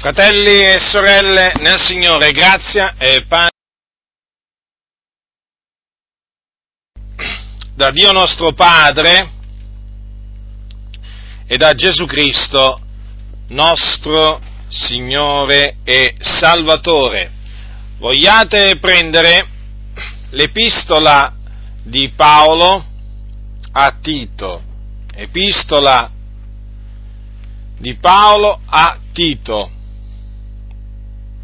Fratelli e sorelle nel Signore, grazia e pace da Dio nostro Padre e da Gesù Cristo, nostro Signore e Salvatore. Vogliate prendere l'epistola di Paolo a Tito, epistola di Paolo a Tito,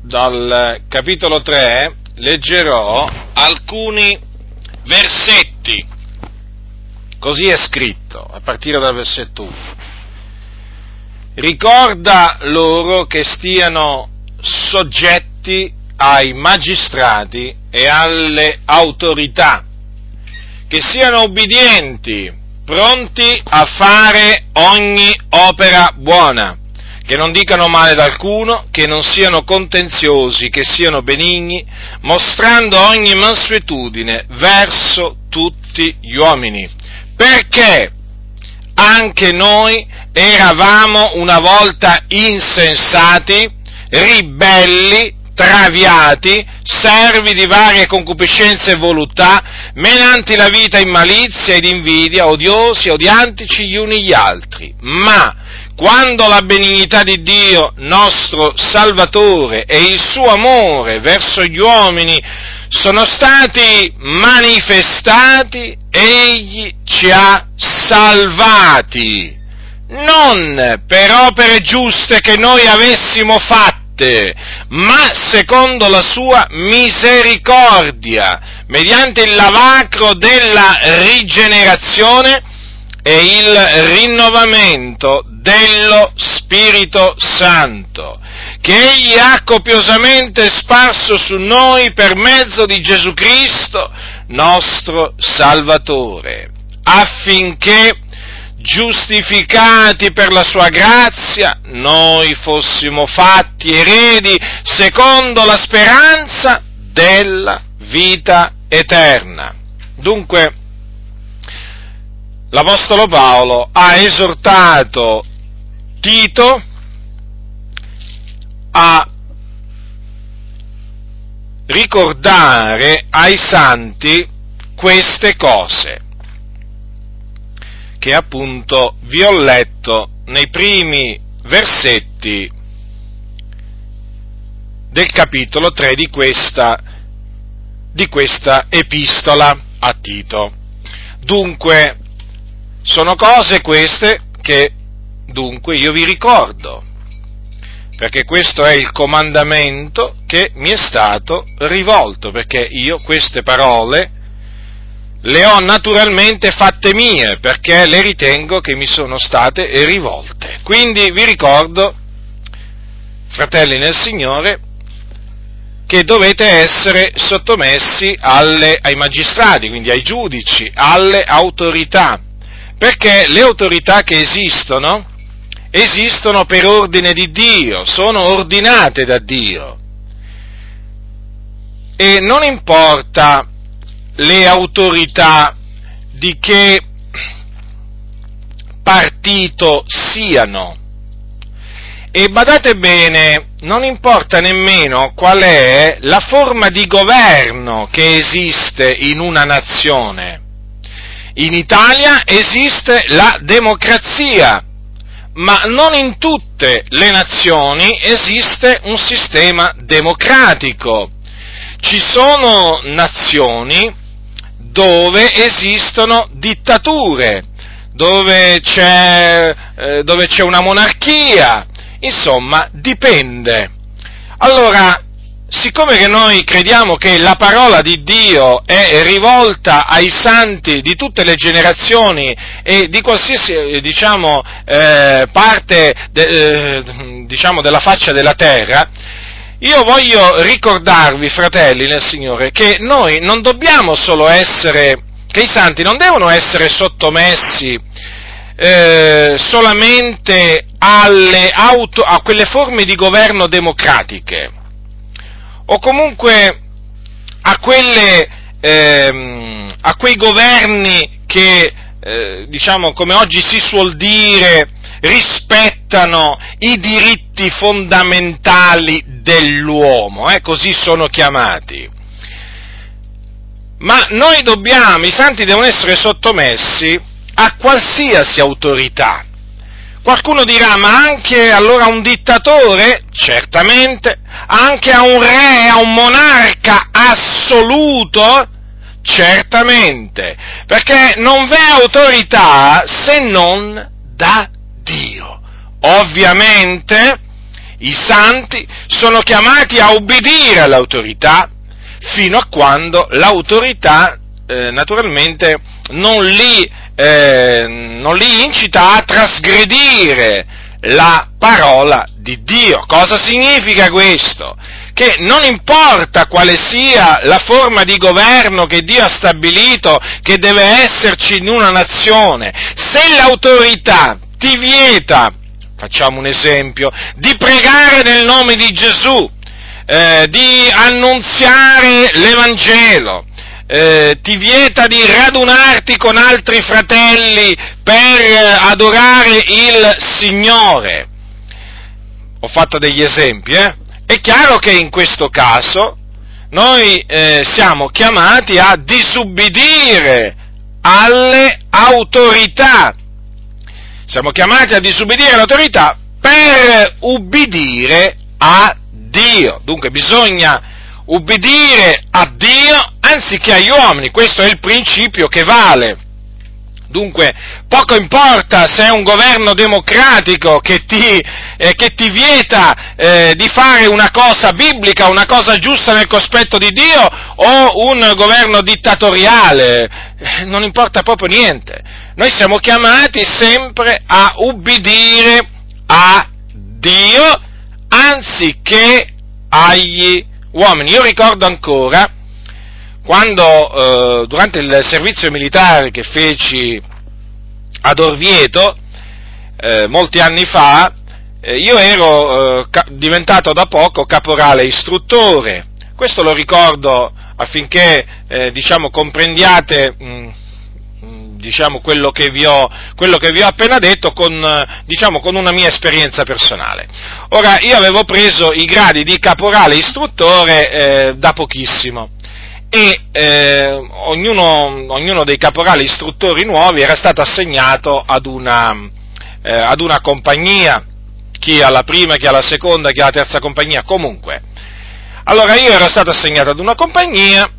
dal capitolo 3 leggerò alcuni versetti, così è scritto, a partire dal versetto 1. Ricorda loro che stiano soggetti ai magistrati e alle autorità, che siano obbedienti, pronti a fare ogni opera buona che non dicano male ad alcuno, che non siano contenziosi, che siano benigni, mostrando ogni mansuetudine verso tutti gli uomini. Perché anche noi eravamo una volta insensati, ribelli, traviati, servi di varie concupiscenze e voluttà, menanti la vita in malizia ed invidia, odiosi, odiantici gli uni gli altri. Ma quando la benignità di Dio, nostro Salvatore, e il suo amore verso gli uomini sono stati manifestati, egli ci ha salvati, non per opere giuste che noi avessimo fatte, ma secondo la sua misericordia, mediante il lavacro della rigenerazione e il rinnovamento dello Spirito Santo, che Egli ha copiosamente sparso su noi per mezzo di Gesù Cristo, nostro Salvatore, affinché, giustificati per la sua grazia, noi fossimo fatti eredi secondo la speranza della vita eterna. Dunque, l'Apostolo Paolo ha esortato Tito a ricordare ai santi queste cose che appunto vi ho letto nei primi versetti del capitolo 3 di questa, di questa epistola a Tito. Dunque, sono cose queste che dunque io vi ricordo, perché questo è il comandamento che mi è stato rivolto, perché io queste parole le ho naturalmente fatte mie, perché le ritengo che mi sono state rivolte. Quindi vi ricordo, fratelli nel Signore, che dovete essere sottomessi alle, ai magistrati, quindi ai giudici, alle autorità, perché le autorità che esistono esistono per ordine di Dio, sono ordinate da Dio. E non importa le autorità di che partito siano. E badate bene, non importa nemmeno qual è la forma di governo che esiste in una nazione. In Italia esiste la democrazia, ma non in tutte le nazioni esiste un sistema democratico. Ci sono nazioni dove esistono dittature, dove c'è, eh, dove c'è una monarchia, insomma, dipende. Allora, siccome che noi crediamo che la parola di Dio è rivolta ai santi di tutte le generazioni e di qualsiasi diciamo, eh, parte de, eh, diciamo, della faccia della terra, io voglio ricordarvi, fratelli nel Signore, che noi non dobbiamo solo essere, che i santi non devono essere sottomessi eh, solamente auto, a quelle forme di governo democratiche, o comunque a, quelle, ehm, a quei governi che eh, diciamo come oggi si suol dire, rispettano i diritti fondamentali dell'uomo, eh, così sono chiamati. Ma noi dobbiamo, i santi devono essere sottomessi a qualsiasi autorità. Qualcuno dirà, ma anche allora un dittatore? Certamente. Anche a un re, a un monarca assoluto? Certamente. Perché non v'è autorità se non da Dio. Ovviamente i santi sono chiamati a ubbidire all'autorità fino a quando l'autorità eh, naturalmente non li, eh, non li incita a trasgredire la parola di Dio. Cosa significa questo? Che non importa quale sia la forma di governo che Dio ha stabilito che deve esserci in una nazione, se l'autorità ti vieta, facciamo un esempio, di pregare nel nome di Gesù, eh, di annunziare l'Evangelo, eh, ti vieta di radunarti con altri fratelli per adorare il Signore. Ho fatto degli esempi, eh? È chiaro che in questo caso noi eh, siamo chiamati a disubbidire alle autorità siamo chiamati a disubbidire all'autorità per ubbidire a Dio. Dunque bisogna ubbidire a Dio anziché agli uomini, questo è il principio che vale. Dunque, poco importa se è un governo democratico che ti, eh, che ti vieta eh, di fare una cosa biblica, una cosa giusta nel cospetto di Dio, o un governo dittatoriale, eh, non importa proprio niente. Noi siamo chiamati sempre a ubbidire a Dio anziché agli uomini. Io ricordo ancora quando eh, durante il servizio militare che feci ad Orvieto, eh, molti anni fa, eh, io ero eh, ca- diventato da poco caporale istruttore. Questo lo ricordo affinché, eh, diciamo, comprendiate mh, mm, diciamo, quello, che ho, quello, che vi ho, appena detto con, diciamo, con, una mia esperienza personale. Ora, io avevo preso i gradi di caporale istruttore eh, da pochissimo e eh, ognuno, ognuno, dei caporali istruttori nuovi era stato assegnato ad una, eh, ad una, compagnia, chi alla prima, chi alla seconda, chi alla terza compagnia, comunque. Allora io ero stato assegnato ad una compagnia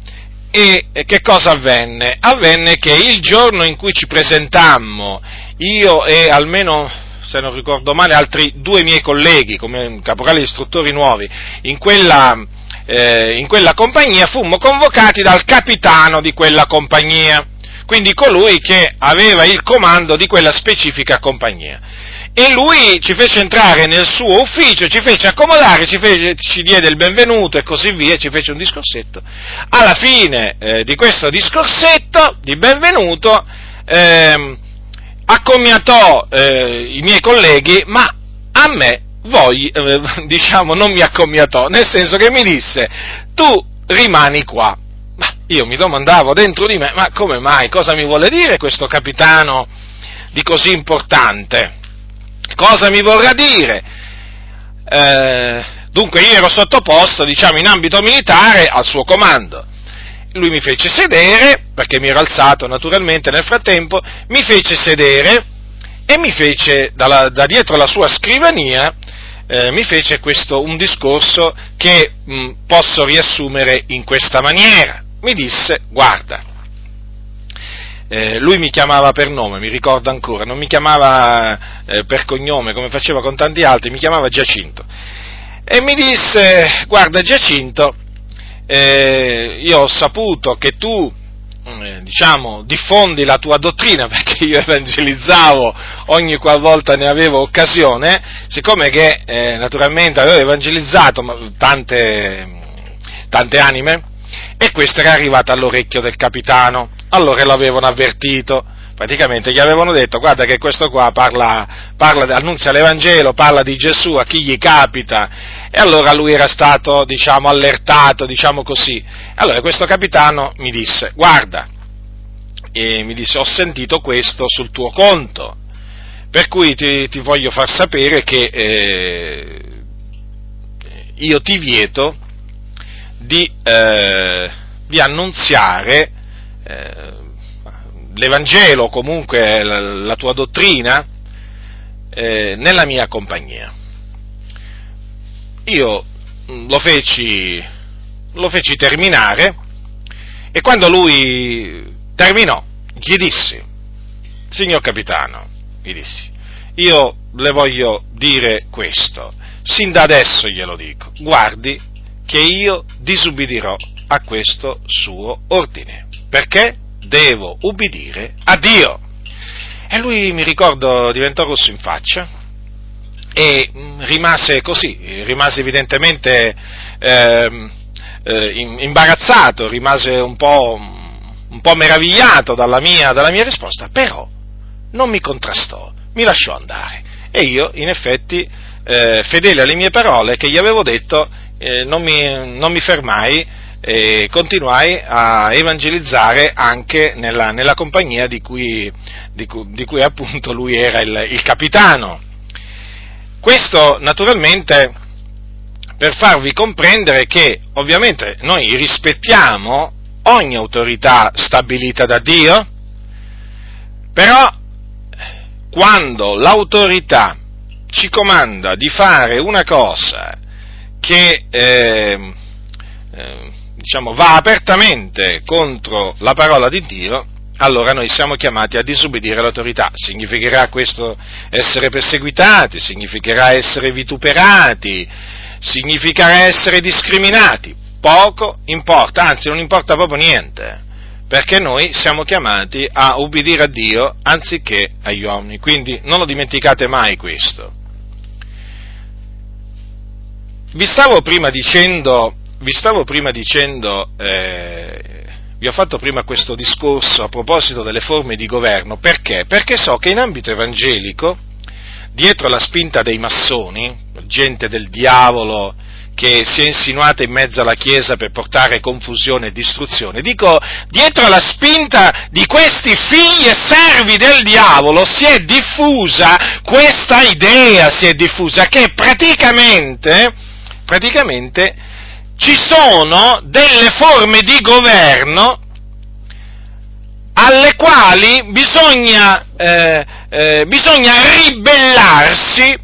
e, che cosa avvenne? Avvenne che il giorno in cui ci presentammo, io e almeno se non ricordo male, altri due miei colleghi, come caporali istruttori nuovi, in quella, eh, in quella compagnia fummo convocati dal capitano di quella compagnia, quindi colui che aveva il comando di quella specifica compagnia. E lui ci fece entrare nel suo ufficio, ci fece accomodare, ci, fece, ci diede il benvenuto e così via, ci fece un discorsetto. Alla fine eh, di questo discorsetto di benvenuto, eh, accomiatò eh, i miei colleghi, ma a me voi, eh, diciamo, non mi accomiatò, nel senso che mi disse, tu rimani qua. Ma io mi domandavo dentro di me, ma come mai? Cosa mi vuole dire questo capitano di così importante? Cosa mi vorrà dire? Eh, dunque io ero sottoposto, diciamo, in ambito militare al suo comando. Lui mi fece sedere, perché mi ero alzato naturalmente nel frattempo, mi fece sedere e mi fece dalla, da dietro la sua scrivania eh, mi fece questo, un discorso che mh, posso riassumere in questa maniera. Mi disse, guarda, eh, lui mi chiamava per nome, mi ricordo ancora, non mi chiamava eh, per cognome come faceva con tanti altri, mi chiamava Giacinto. E mi disse, guarda Giacinto, eh, io ho saputo che tu eh, diciamo, diffondi la tua dottrina, perché io evangelizzavo ogni qualvolta ne avevo occasione, siccome che eh, naturalmente avevo evangelizzato tante, tante anime, e questo era arrivato all'orecchio del capitano, allora l'avevano avvertito, praticamente gli avevano detto guarda che questo qua parla, parla, annunzia l'Evangelo, parla di Gesù a chi gli capita. E allora lui era stato diciamo allertato, diciamo così. Allora questo capitano mi disse guarda, e mi disse ho sentito questo sul tuo conto, per cui ti, ti voglio far sapere che eh, io ti vieto di, eh, di annunziare eh, l'Evangelo comunque la, la, tua dottrina eh, nella mia compagnia. Io lo feci, lo feci terminare e quando lui terminò gli dissi, signor capitano, gli dissi, io le voglio dire questo, sin da adesso glielo dico, guardi che io disubbidirò a questo suo ordine, perché devo ubbidire a Dio. E lui, mi ricordo, diventò rosso in faccia e mm, rimase così, rimase evidentemente eh, eh, imbarazzato, rimase un po', un po meravigliato dalla mia, dalla mia risposta, però non mi contrastò, mi lasciò andare. E io, in effetti, eh, fedele alle mie parole che gli avevo detto, eh, non, mi, non, mi, fermai e continuai a evangelizzare anche nella, nella compagnia di cui, di, cui, di cui, appunto lui era il, il capitano. Questo naturalmente per farvi comprendere che ovviamente noi rispettiamo ogni autorità stabilita da Dio, però quando l'autorità ci comanda di fare una cosa che eh, diciamo, va apertamente contro la parola di Dio, allora noi siamo chiamati a disobbedire l'autorità. Significherà questo essere perseguitati, significherà essere vituperati, significherà essere discriminati. Poco importa, anzi non importa proprio niente perché noi siamo chiamati a ubbidire a Dio anziché agli uomini, quindi non lo dimenticate mai questo. Vi stavo prima dicendo, vi, prima dicendo eh, vi ho fatto prima questo discorso a proposito delle forme di governo, perché? Perché so che in ambito evangelico, dietro la spinta dei massoni, gente del diavolo, che si è insinuata in mezzo alla Chiesa per portare confusione e distruzione. Dico, dietro la spinta di questi figli e servi del diavolo si è diffusa questa idea, si è diffusa che praticamente, praticamente ci sono delle forme di governo alle quali bisogna, eh, eh, bisogna ribellarsi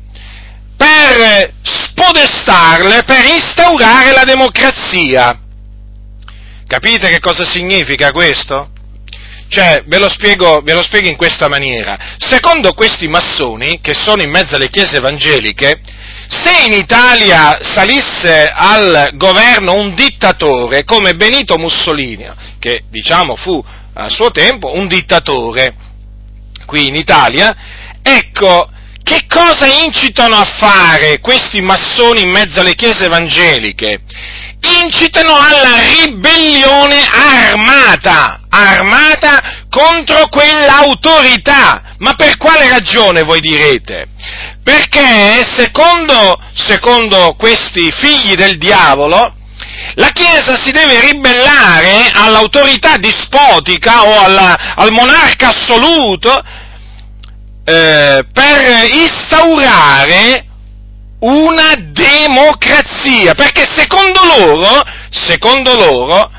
per spodestarle, per instaurare la democrazia. Capite che cosa significa questo? Cioè, ve lo, spiego, ve lo spiego in questa maniera. Secondo questi massoni, che sono in mezzo alle chiese evangeliche, se in Italia salisse al governo un dittatore come Benito Mussolini, che diciamo fu a suo tempo un dittatore qui in Italia, ecco, che cosa incitano a fare questi massoni in mezzo alle chiese evangeliche? Incitano alla ribellione armata, armata contro quell'autorità. Ma per quale ragione voi direte? Perché secondo, secondo questi figli del diavolo, la Chiesa si deve ribellare all'autorità dispotica o alla, al monarca assoluto eh, per instaurare una democrazia, perché secondo loro, secondo loro,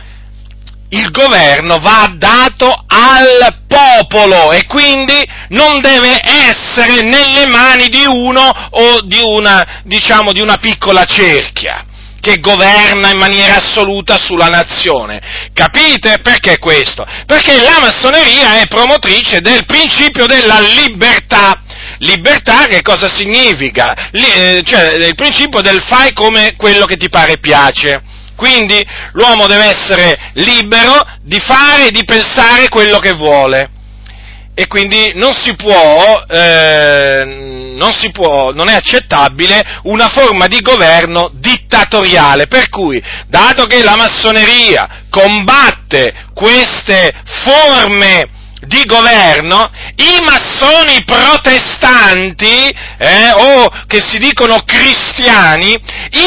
il governo va dato al popolo e quindi non deve essere nelle mani di uno o di una, diciamo, di una piccola cerchia che governa in maniera assoluta sulla nazione. Capite perché questo? Perché la massoneria è promotrice del principio della libertà. Libertà che cosa significa? Eh, cioè il principio del fai come quello che ti pare piace. Quindi l'uomo deve essere libero di fare e di pensare quello che vuole e quindi non si può, eh, non si può, non è accettabile una forma di governo dittatoriale, per cui, dato che la massoneria combatte queste forme di governo, i massoni protestanti, eh, o che si dicono cristiani,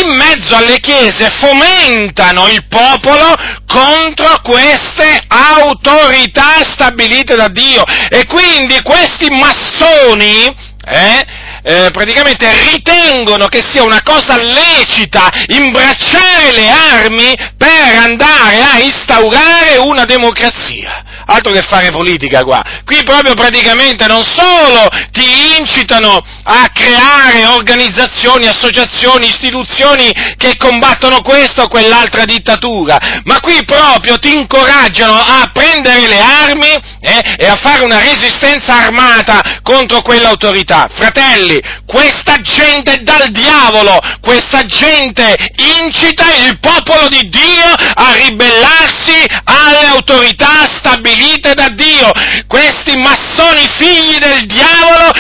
in mezzo alle chiese fomentano il popolo contro queste autorità stabilite da Dio. E quindi questi massoni, eh, eh, praticamente ritengono che sia una cosa lecita imbracciare le armi per andare a instaurare una democrazia altro che fare politica qua. Qui proprio praticamente non solo ti incitano a creare organizzazioni, associazioni, istituzioni che combattono questa o quell'altra dittatura, ma qui proprio ti incoraggiano a prendere le armi eh, e a fare una resistenza armata contro quell'autorità. Fratelli, questa gente è dal diavolo, questa gente incita il popolo di Dio a ribellarsi alle autorità stabilite da Dio. Questi massoni figli del diavolo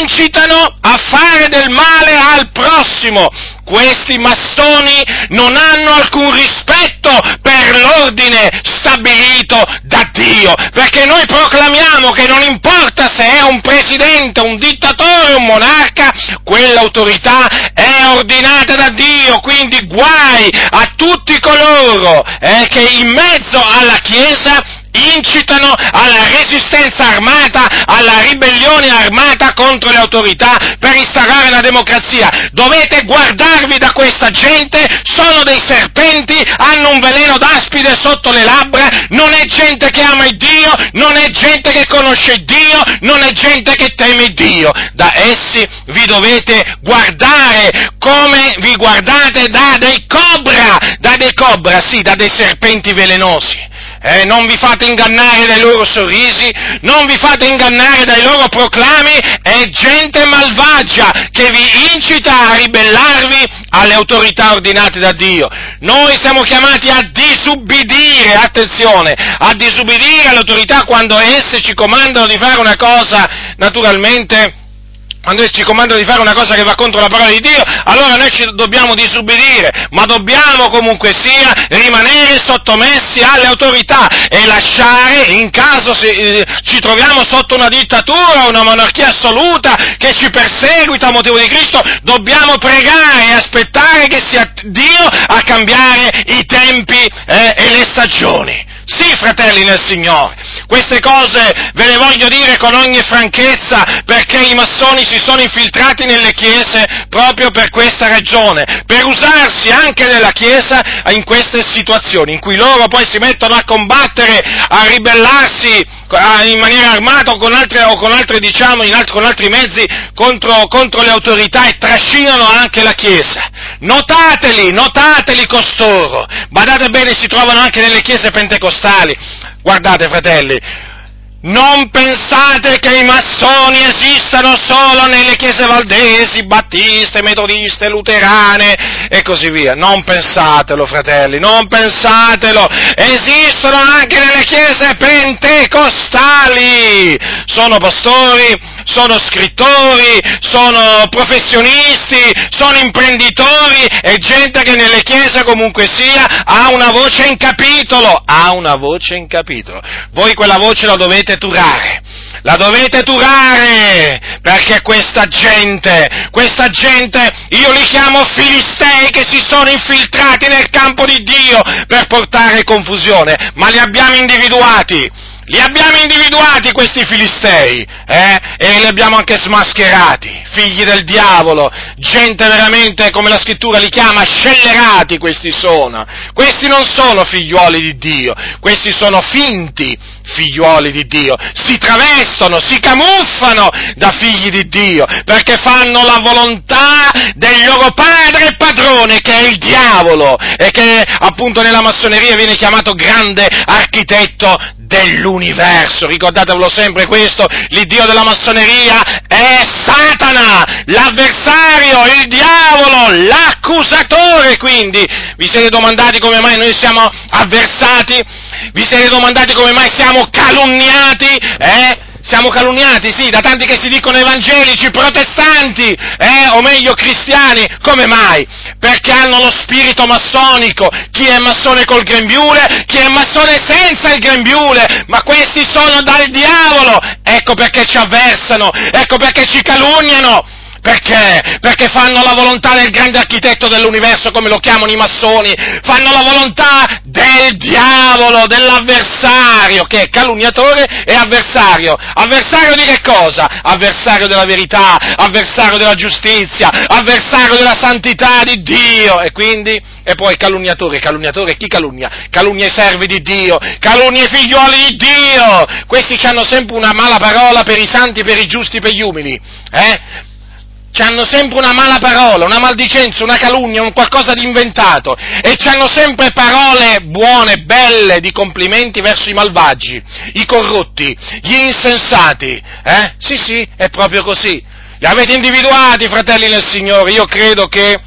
incitano a fare del male al prossimo. Questi massoni non hanno alcun rispetto per l'ordine stabilito da Dio, perché noi proclamiamo che non importa se è un presidente, un dittatore, un monarca, quell'autorità è ordinata da Dio, quindi guai a tutti coloro eh, che in mezzo alla Chiesa incitano alla resistenza armata, alla ribellione armata contro le autorità per instaurare la democrazia. Dovete guardarvi da questa gente, sono dei serpenti, hanno un veleno d'aspide sotto le labbra, non è gente che ama Dio, non è gente che conosce Dio, non è gente che teme Dio. Da essi vi dovete guardare come vi guardate da dei cobra, da dei cobra, sì, da dei serpenti velenosi. Eh, non vi fate ingannare dai loro sorrisi, non vi fate ingannare dai loro proclami, è gente malvagia che vi incita a ribellarvi alle autorità ordinate da Dio. Noi siamo chiamati a disubbidire, attenzione, a disubbidire alle autorità quando esse ci comandano di fare una cosa naturalmente quando ci comandano di fare una cosa che va contro la parola di Dio, allora noi ci dobbiamo disubbidire, ma dobbiamo comunque sia rimanere sottomessi alle autorità e lasciare, in caso se, eh, ci troviamo sotto una dittatura, una monarchia assoluta che ci perseguita a motivo di Cristo, dobbiamo pregare e aspettare che sia Dio a cambiare i tempi eh, e le stagioni. Sì, fratelli nel Signore, queste cose ve le voglio dire con ogni franchezza perché i massoni si sono infiltrati nelle chiese proprio per questa ragione, per usarsi anche della Chiesa in queste situazioni in cui loro poi si mettono a combattere, a ribellarsi in maniera armata o con, altre, o con, altre, diciamo, alt- con altri mezzi contro, contro le autorità e trascinano anche la Chiesa. Notateli, notateli costoro. Badate bene, si trovano anche nelle chiese pentecostali. Guardate, fratelli, non pensate che i massoni esistano solo nelle chiese valdesi, battiste, metodiste, luterane e così via. Non pensatelo, fratelli, non pensatelo. Esistono anche nelle chiese pentecostali. Sono pastori, sono scrittori, sono professionisti, sono imprenditori e gente che nelle chiese comunque sia ha una voce in capitolo. Ha una voce in capitolo. Voi quella voce la dovete turare, la dovete turare, perché questa gente, questa gente, io li chiamo filistei che si sono infiltrati nel campo di Dio per portare confusione, ma li abbiamo individuati. Li abbiamo individuati questi filistei, eh? E li abbiamo anche smascherati, figli del diavolo, gente veramente, come la scrittura li chiama, scellerati questi sono. Questi non sono figliuoli di Dio, questi sono finti figliuoli di Dio, si travestono, si camuffano da figli di Dio, perché fanno la volontà del loro padre e padrone, che è il diavolo, e che appunto nella massoneria viene chiamato grande architetto dell'universo. Ricordatevelo sempre questo, l'Iddio della massoneria è Satana, l'avversario, il diavolo, l'accusatore. Quindi vi siete domandati come mai noi siamo avversati? Vi siete domandati come mai siamo calunniati? Eh? Siamo calunniati, sì, da tanti che si dicono evangelici, protestanti, eh, o meglio cristiani. Come mai? Perché hanno lo spirito massonico. Chi è massone col grembiule, chi è massone senza il grembiule. Ma questi sono dal diavolo. Ecco perché ci avversano, ecco perché ci calunniano. Perché? Perché fanno la volontà del grande architetto dell'universo, come lo chiamano i massoni, fanno la volontà del diavolo, dell'avversario, che è calunniatore e avversario. Avversario di che cosa? Avversario della verità, avversario della giustizia, avversario della santità di Dio. E quindi, e poi calunniatore, calunniatore, chi calunnia? Calunnia i servi di Dio, calunnia i figlioli di Dio. Questi hanno sempre una mala parola per i santi, per i giusti, per gli umili. Eh? Hanno sempre una mala parola, una maldicenza, una calunnia, un qualcosa di inventato e hanno sempre parole buone, belle, di complimenti verso i malvagi, i corrotti, gli insensati. Eh? Sì, sì, è proprio così. Li avete individuati, fratelli nel Signore. Io credo che,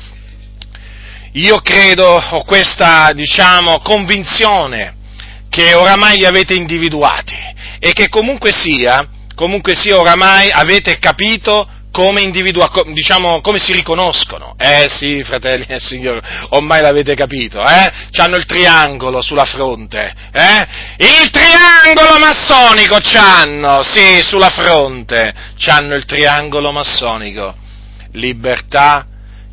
io credo, ho questa, diciamo, convinzione che oramai li avete individuati e che comunque sia, comunque sia oramai avete capito come individua, diciamo, come si riconoscono. Eh sì, fratelli e signori, ormai l'avete capito, eh? C'hanno il triangolo sulla fronte, eh? Il triangolo massonico c'hanno, sì, sulla fronte, c'hanno il triangolo massonico. Libertà,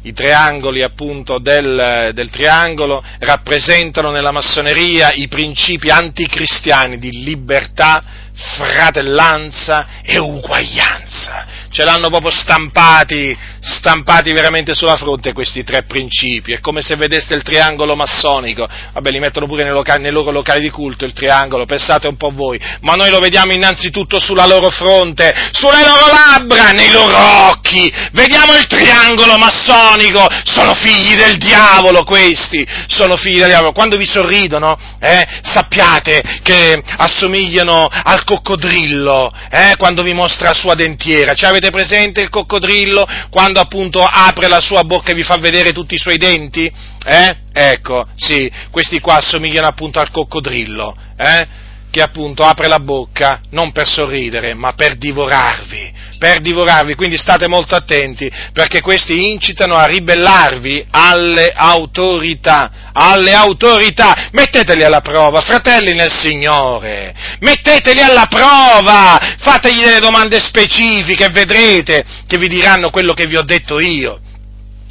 i triangoli appunto del, del, triangolo rappresentano nella massoneria i principi anticristiani di libertà, fratellanza e uguaglianza ce l'hanno proprio stampati, stampati veramente sulla fronte questi tre principi. È come se vedeste il triangolo massonico. Vabbè, li mettono pure nei, locali, nei loro locali di culto il triangolo, pensate un po' voi. Ma noi lo vediamo innanzitutto sulla loro fronte, sulle loro labbra, nei loro occhi. Vediamo il triangolo massonico. Sono figli del diavolo questi. Sono figli del diavolo. Quando vi sorridono, eh, sappiate che assomigliano al coccodrillo, eh, quando vi mostra la sua dentiera. Cioè, avete presente il coccodrillo quando appunto apre la sua bocca e vi fa vedere tutti i suoi denti? Eh? Ecco, sì, questi qua assomigliano appunto al coccodrillo, eh? Che appunto apre la bocca non per sorridere, ma per divorarvi, per divorarvi, quindi state molto attenti, perché questi incitano a ribellarvi alle autorità, alle autorità, metteteli alla prova, fratelli nel Signore, metteteli alla prova, fategli delle domande specifiche vedrete che vi diranno quello che vi ho detto io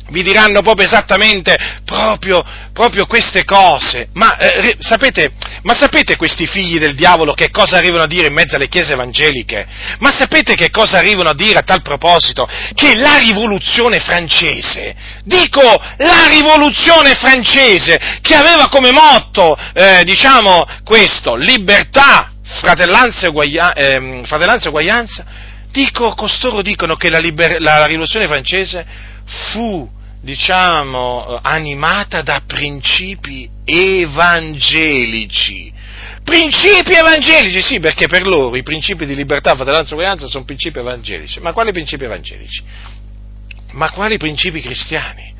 vi diranno proprio esattamente proprio, proprio queste cose. Ma, eh, sapete, ma sapete questi figli del diavolo che cosa arrivano a dire in mezzo alle chiese evangeliche? Ma sapete che cosa arrivano a dire a tal proposito? Che la rivoluzione francese, dico la rivoluzione francese, che aveva come motto, eh, diciamo, questo, libertà, fratellanza e, uguaglia, eh, uguaglianza, dico, costoro dicono che la, liber- la rivoluzione francese fu diciamo, animata da principi evangelici. Principi evangelici, sì, perché per loro i principi di libertà, fratellanza e uguaglianza sono principi evangelici. Ma quali principi evangelici? Ma quali principi cristiani?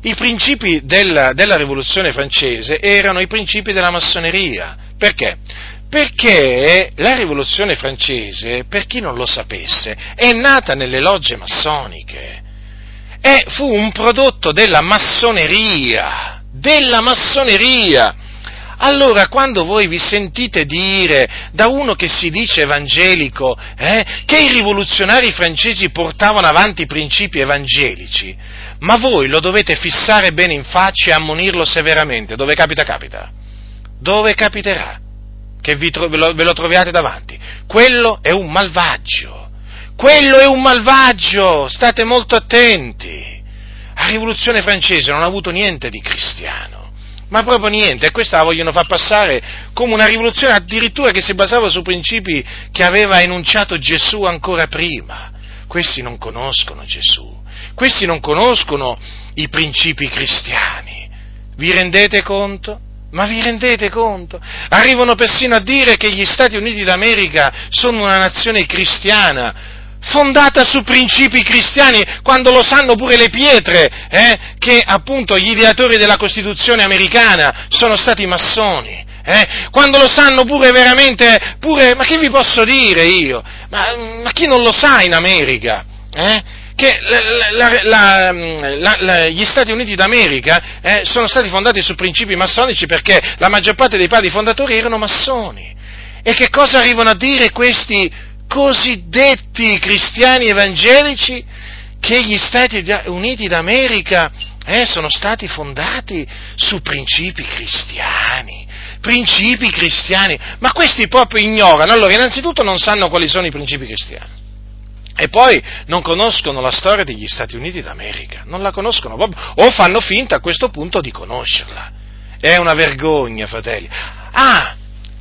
I principi della, della rivoluzione francese erano i principi della massoneria. Perché? Perché la rivoluzione francese, per chi non lo sapesse, è nata nelle logge massoniche e fu un prodotto della massoneria, della massoneria. Allora, quando voi vi sentite dire da uno che si dice evangelico eh, che i rivoluzionari francesi portavano avanti i principi evangelici, ma voi lo dovete fissare bene in faccia e ammonirlo severamente. Dove capita, capita. Dove capiterà che tro- ve, lo, ve lo troviate davanti? Quello è un malvagio quello è un malvagio, state molto attenti. La rivoluzione francese non ha avuto niente di cristiano, ma proprio niente, e questa la vogliono far passare come una rivoluzione addirittura che si basava su principi che aveva enunciato Gesù ancora prima. Questi non conoscono Gesù, questi non conoscono i principi cristiani. Vi rendete conto? Ma vi rendete conto? Arrivano persino a dire che gli Stati Uniti d'America sono una nazione cristiana, fondata su principi cristiani, quando lo sanno pure le pietre, eh, che appunto gli ideatori della Costituzione americana sono stati massoni. Eh, quando lo sanno pure veramente, pure, ma che vi posso dire io? ma, ma chi non lo sa in America? Eh? che la, la, la, gli Stati Uniti d'America eh, sono stati fondati su principi massonici perché la maggior parte dei padri fondatori erano massoni. E che cosa arrivano a dire questi cosiddetti cristiani evangelici? Che gli Stati Uniti d'America eh, sono stati fondati su principi cristiani. Principi cristiani. Ma questi proprio ignorano. Allora, innanzitutto non sanno quali sono i principi cristiani. E poi non conoscono la storia degli Stati Uniti d'America, non la conoscono proprio, o fanno finta a questo punto di conoscerla. È una vergogna, fratelli. Ah,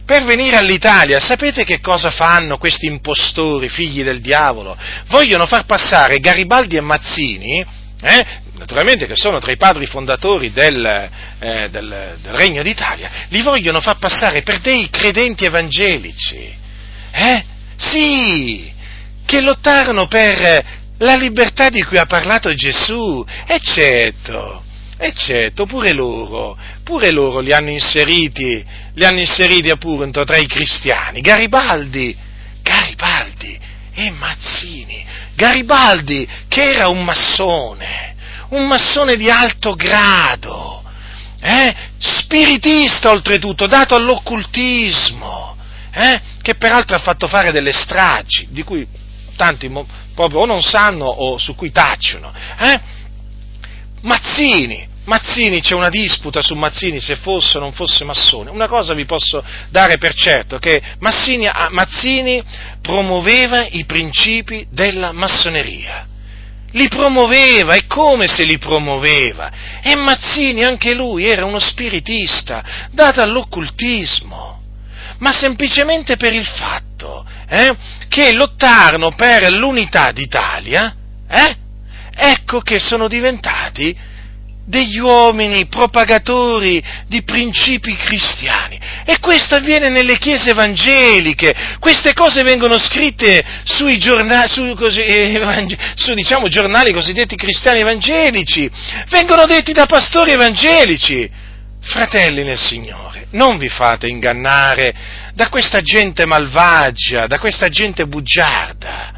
per venire all'Italia, sapete che cosa fanno questi impostori, figli del diavolo? Vogliono far passare Garibaldi e Mazzini, eh, naturalmente che sono tra i padri fondatori del, eh, del, del Regno d'Italia, li vogliono far passare per dei credenti evangelici. Eh? Sì! che lottarono per la libertà di cui ha parlato Gesù, eccetto, eccetto, pure loro, pure loro li hanno inseriti, li hanno inseriti appunto tra i cristiani, Garibaldi, Garibaldi e Mazzini, Garibaldi che era un massone, un massone di alto grado, eh? spiritista oltretutto, dato all'occultismo, eh? che peraltro ha fatto fare delle stragi, di cui tanti proprio o non sanno o su cui tacciono. Eh? Mazzini, Mazzini, c'è una disputa su Mazzini se fosse o non fosse massone. Una cosa vi posso dare per certo, che Mazzini, ah, Mazzini promuoveva i principi della massoneria. Li promuoveva, e come se li promuoveva? E Mazzini, anche lui, era uno spiritista, dato all'occultismo, ma semplicemente per il fatto eh, che lottarono per l'unità d'Italia, eh, ecco che sono diventati degli uomini propagatori di principi cristiani. E questo avviene nelle chiese evangeliche. Queste cose vengono scritte sui giornali, su, così, su diciamo, giornali cosiddetti cristiani evangelici. Vengono detti da pastori evangelici. Fratelli nel Signore, non vi fate ingannare da questa gente malvagia, da questa gente bugiarda.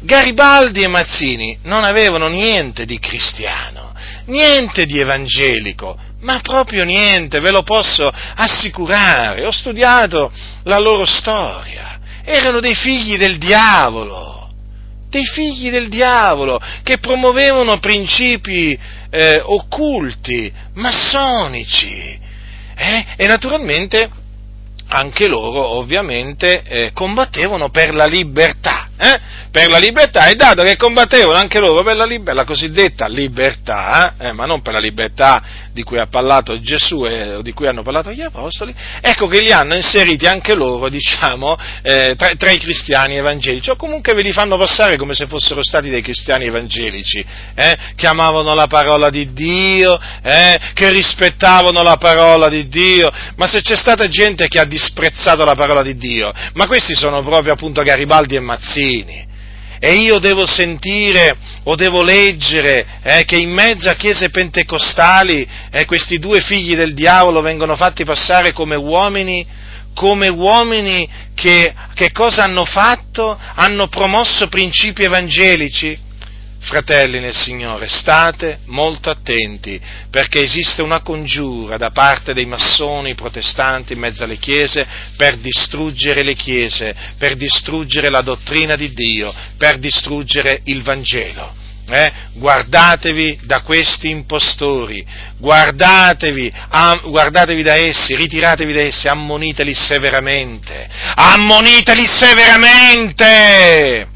Garibaldi e Mazzini non avevano niente di cristiano, niente di evangelico, ma proprio niente, ve lo posso assicurare. Ho studiato la loro storia. Erano dei figli del diavolo, dei figli del diavolo che promuovevano principi eh, occulti, massonici. Eh? E naturalmente anche loro ovviamente eh, combattevano per la libertà, eh? per la libertà, e dato che combattevano anche loro per la, liber- la cosiddetta libertà, eh, ma non per la libertà di cui ha parlato Gesù e o di cui hanno parlato gli apostoli, ecco che li hanno inseriti anche loro, diciamo, eh, tra, tra, i cristiani evangelici, o comunque ve li fanno passare come se fossero stati dei cristiani evangelici, eh, che amavano la parola di Dio, eh, che rispettavano la parola di Dio, ma se c'è stata gente che ha disprezzato la parola di Dio, ma questi sono proprio appunto Garibaldi e Mazzini. E io devo sentire o devo leggere eh, che in mezzo a chiese pentecostali eh, questi due figli del diavolo vengono fatti passare come uomini, come uomini che, che cosa hanno fatto? Hanno promosso principi evangelici? Fratelli nel Signore, state molto attenti perché esiste una congiura da parte dei massoni protestanti in mezzo alle chiese per distruggere le chiese, per distruggere la dottrina di Dio, per distruggere il Vangelo. Eh? Guardatevi da questi impostori, guardatevi, am, guardatevi da essi, ritiratevi da essi, ammoniteli severamente, ammoniteli severamente!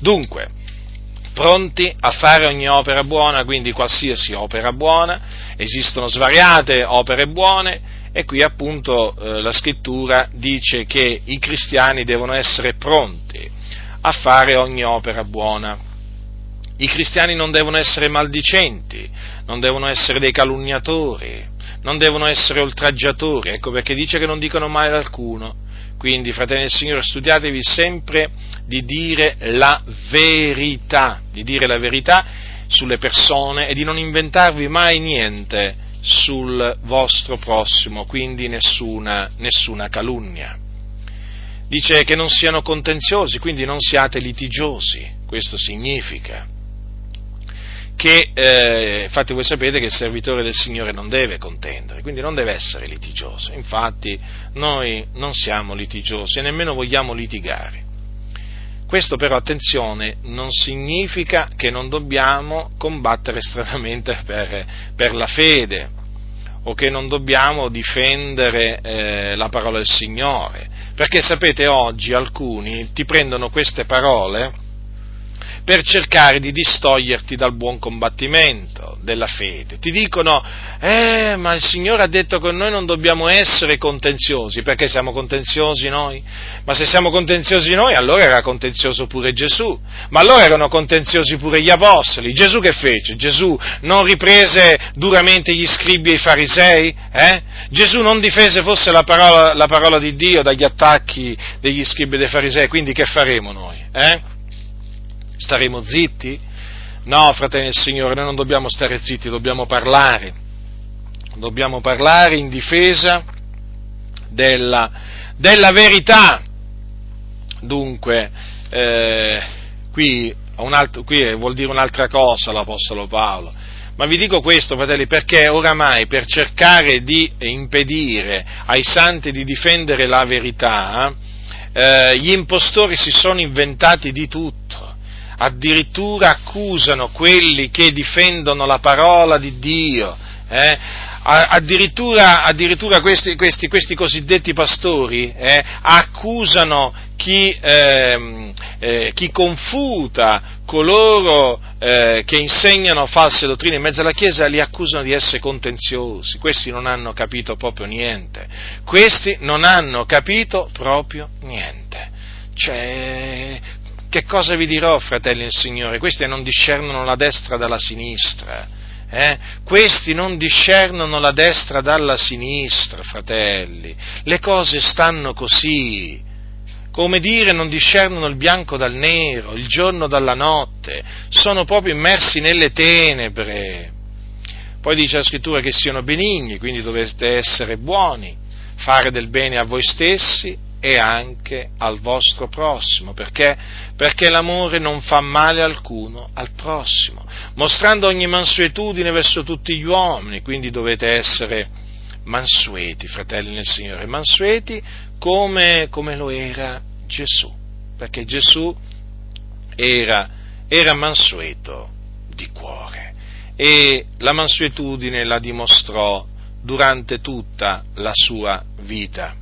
Dunque, pronti a fare ogni opera buona, quindi qualsiasi opera buona, esistono svariate opere buone e qui appunto eh, la scrittura dice che i cristiani devono essere pronti a fare ogni opera buona. I cristiani non devono essere maldicenti, non devono essere dei calunniatori, non devono essere oltraggiatori, ecco perché dice che non dicono mai ad alcuno, quindi, fratelli del Signore, studiatevi sempre di dire la verità, di dire la verità sulle persone e di non inventarvi mai niente sul vostro prossimo, quindi nessuna, nessuna calunnia. dice che non siano contenziosi, quindi non siate litigiosi, questo significa che, eh, infatti voi sapete che il servitore del Signore non deve contendere, quindi non deve essere litigioso, infatti noi non siamo litigiosi e nemmeno vogliamo litigare. Questo però, attenzione, non significa che non dobbiamo combattere stranamente per, per la fede o che non dobbiamo difendere eh, la parola del Signore, perché sapete oggi alcuni ti prendono queste parole per cercare di distoglierti dal buon combattimento della fede. Ti dicono, eh, ma il Signore ha detto che noi non dobbiamo essere contenziosi, perché siamo contenziosi noi? Ma se siamo contenziosi noi, allora era contenzioso pure Gesù, ma allora erano contenziosi pure gli apostoli. Gesù che fece? Gesù non riprese duramente gli scribi e i farisei? Eh? Gesù non difese forse la parola, la parola di Dio dagli attacchi degli scribi e dei farisei, quindi che faremo noi? Eh? Staremo zitti? No, fratelli del Signore, noi non dobbiamo stare zitti, dobbiamo parlare. Dobbiamo parlare in difesa della, della verità. Dunque, eh, qui, altro, qui vuol dire un'altra cosa l'Apostolo Paolo. Ma vi dico questo, fratelli, perché oramai per cercare di impedire ai santi di difendere la verità, eh, gli impostori si sono inventati di tutto addirittura accusano quelli che difendono la parola di Dio, eh? addirittura, addirittura questi, questi, questi, cosiddetti pastori eh, accusano chi, eh, eh, chi, confuta coloro eh, che insegnano false dottrine in mezzo alla Chiesa, li accusano di essere contenziosi. Questi non hanno capito proprio niente. Questi non hanno capito proprio niente. Cioè, che cosa vi dirò, fratelli del Signore? Questi non discernono la destra dalla sinistra. Eh? Questi non discernono la destra dalla sinistra, fratelli. Le cose stanno così. Come dire, non discernono il bianco dal nero, il giorno dalla notte. Sono proprio immersi nelle tenebre. Poi dice la scrittura che siano benigni, quindi dovete essere buoni, fare del bene a voi stessi e anche al vostro prossimo, perché? Perché l'amore non fa male alcuno al prossimo, mostrando ogni mansuetudine verso tutti gli uomini, quindi dovete essere mansueti, fratelli nel Signore, mansueti come, come lo era Gesù, perché Gesù era, era mansueto di cuore e la mansuetudine la dimostrò durante tutta la sua vita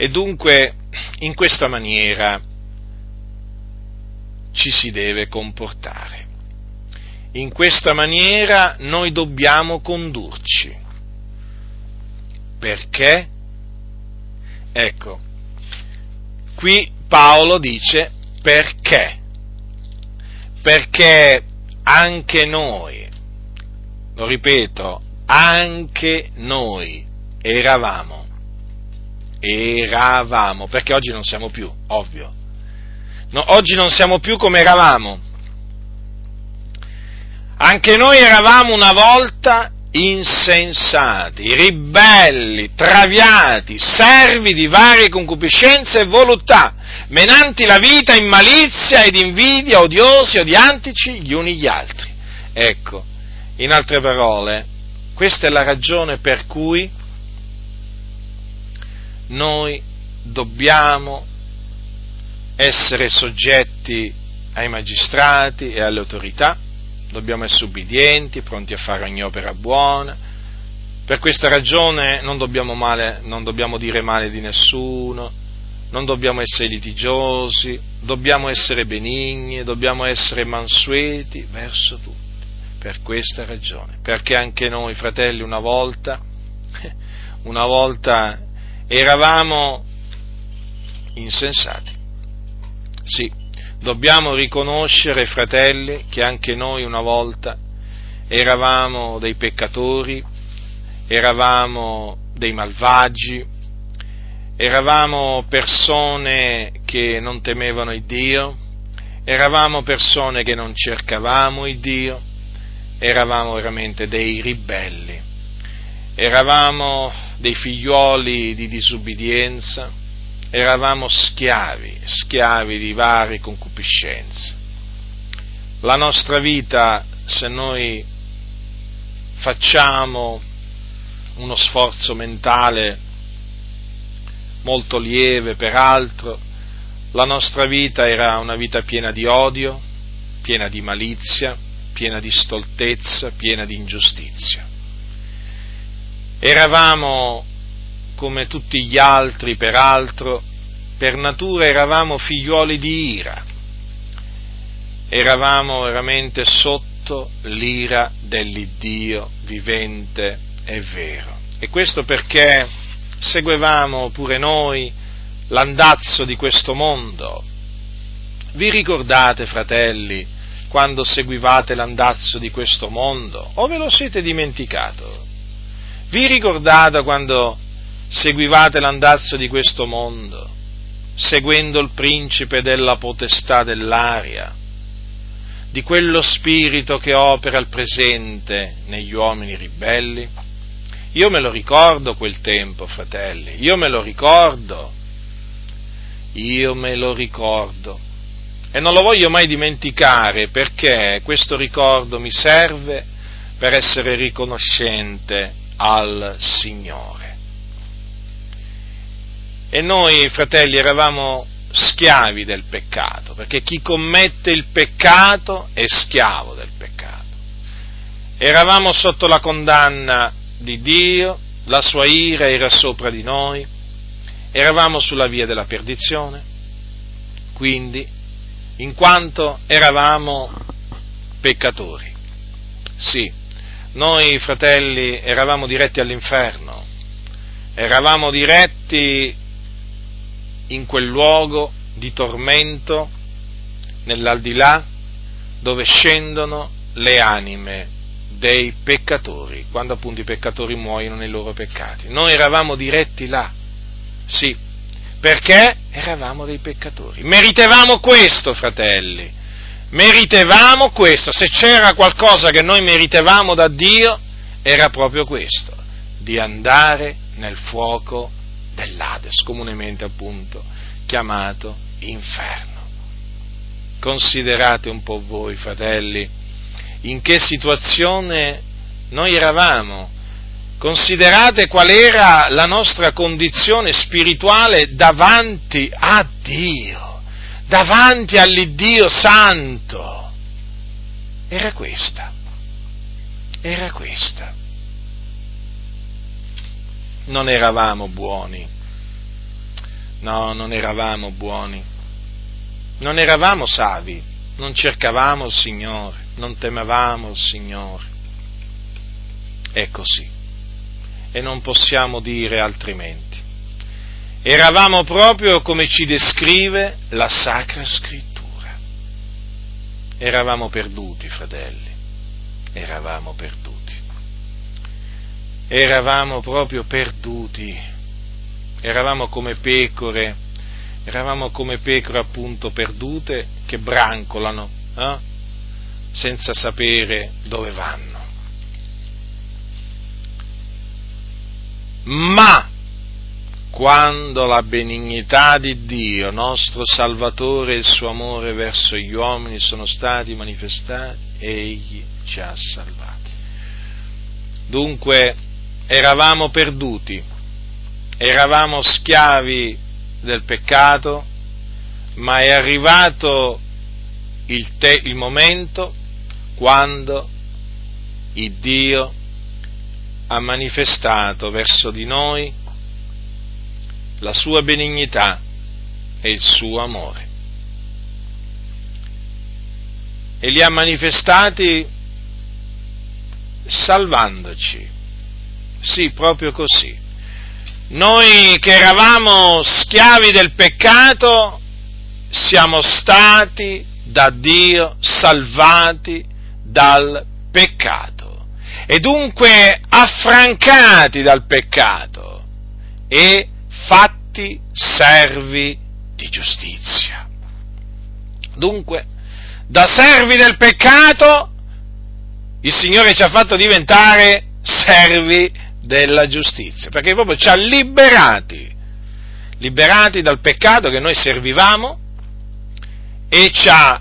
e dunque in questa maniera ci si deve comportare. In questa maniera noi dobbiamo condurci. Perché? Ecco, qui Paolo dice perché? Perché anche noi, lo ripeto, anche noi eravamo eravamo, perché oggi non siamo più, ovvio. No, oggi non siamo più come eravamo. Anche noi eravamo una volta insensati, ribelli, traviati, servi di varie concupiscenze e voluttà, menanti la vita in malizia ed invidia, odiosi, odiantici gli uni gli altri. Ecco, in altre parole, questa è la ragione per cui noi dobbiamo essere soggetti ai magistrati e alle autorità, dobbiamo essere ubbidienti, pronti a fare ogni opera buona. Per questa ragione non dobbiamo, male, non dobbiamo dire male di nessuno, non dobbiamo essere litigiosi, dobbiamo essere benigni, dobbiamo essere mansueti verso tutti. Per questa ragione, perché anche noi, fratelli, una volta, una volta eravamo insensati. Sì, dobbiamo riconoscere, fratelli, che anche noi una volta eravamo dei peccatori, eravamo dei malvagi, eravamo persone che non temevano il Dio, eravamo persone che non cercavamo il Dio, eravamo veramente dei ribelli, eravamo dei figliuoli di disubbidienza, eravamo schiavi, schiavi di varie concupiscenze. La nostra vita, se noi facciamo uno sforzo mentale molto lieve, peraltro, la nostra vita era una vita piena di odio, piena di malizia, piena di stoltezza, piena di ingiustizia. Eravamo come tutti gli altri, peraltro, per natura eravamo figliuoli di ira, eravamo veramente sotto l'ira dell'Iddio vivente e vero. E questo perché seguevamo pure noi l'andazzo di questo mondo. Vi ricordate, fratelli, quando seguivate l'andazzo di questo mondo? O ve lo siete dimenticato? Vi ricordate quando seguivate l'andazzo di questo mondo, seguendo il principe della potestà dell'aria, di quello spirito che opera al presente negli uomini ribelli? Io me lo ricordo quel tempo, fratelli, io me lo ricordo, io me lo ricordo e non lo voglio mai dimenticare perché questo ricordo mi serve per essere riconoscente al Signore. E noi, fratelli, eravamo schiavi del peccato, perché chi commette il peccato è schiavo del peccato. Eravamo sotto la condanna di Dio, la sua ira era sopra di noi, eravamo sulla via della perdizione, quindi, in quanto eravamo peccatori. Sì, noi fratelli eravamo diretti all'inferno, eravamo diretti in quel luogo di tormento nell'aldilà dove scendono le anime dei peccatori, quando appunto i peccatori muoiono nei loro peccati. Noi eravamo diretti là, sì, perché eravamo dei peccatori. Meritevamo questo, fratelli, meritevamo questo. Se c'era qualcosa che noi meritevamo da Dio, era proprio questo, di andare nel fuoco dell'Ades, comunemente appunto chiamato inferno. Considerate un po' voi, fratelli, in che situazione noi eravamo. Considerate qual era la nostra condizione spirituale davanti a Dio, davanti all'Iddio Santo. Era questa, era questa. Non eravamo buoni, no, non eravamo buoni, non eravamo savi, non cercavamo il Signore non temevamo il Signore. È così. E non possiamo dire altrimenti. Eravamo proprio come ci descrive la Sacra Scrittura. Eravamo perduti, fratelli. Eravamo perduti. Eravamo proprio perduti. Eravamo come pecore. Eravamo come pecore appunto perdute che brancolano. Eh? senza sapere dove vanno. Ma quando la benignità di Dio, nostro Salvatore, e il suo amore verso gli uomini sono stati manifestati, Egli ci ha salvati. Dunque eravamo perduti, eravamo schiavi del peccato, ma è arrivato il, te, il momento quando il Dio ha manifestato verso di noi la sua benignità e il suo amore. E li ha manifestati salvandoci. Sì, proprio così. Noi che eravamo schiavi del peccato siamo stati da Dio salvati dal peccato e dunque affrancati dal peccato e fatti servi di giustizia. Dunque, da servi del peccato, il Signore ci ha fatto diventare servi della giustizia, perché proprio ci ha liberati, liberati dal peccato che noi servivamo e ci ha,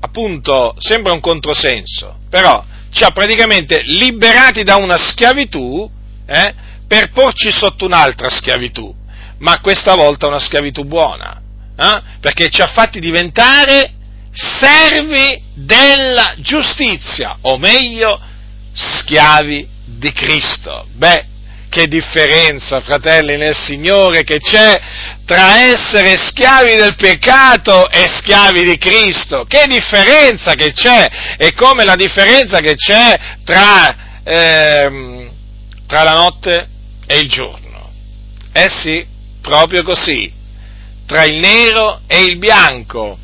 appunto, sembra un controsenso, però ci ha praticamente liberati da una schiavitù eh, per porci sotto un'altra schiavitù, ma questa volta una schiavitù buona, eh, perché ci ha fatti diventare servi della giustizia, o meglio, schiavi di Cristo. Beh, che differenza, fratelli nel Signore, che c'è tra essere schiavi del peccato e schiavi di Cristo. Che differenza che c'è! E come la differenza che c'è tra, eh, tra la notte e il giorno. Eh sì, proprio così. Tra il nero e il bianco.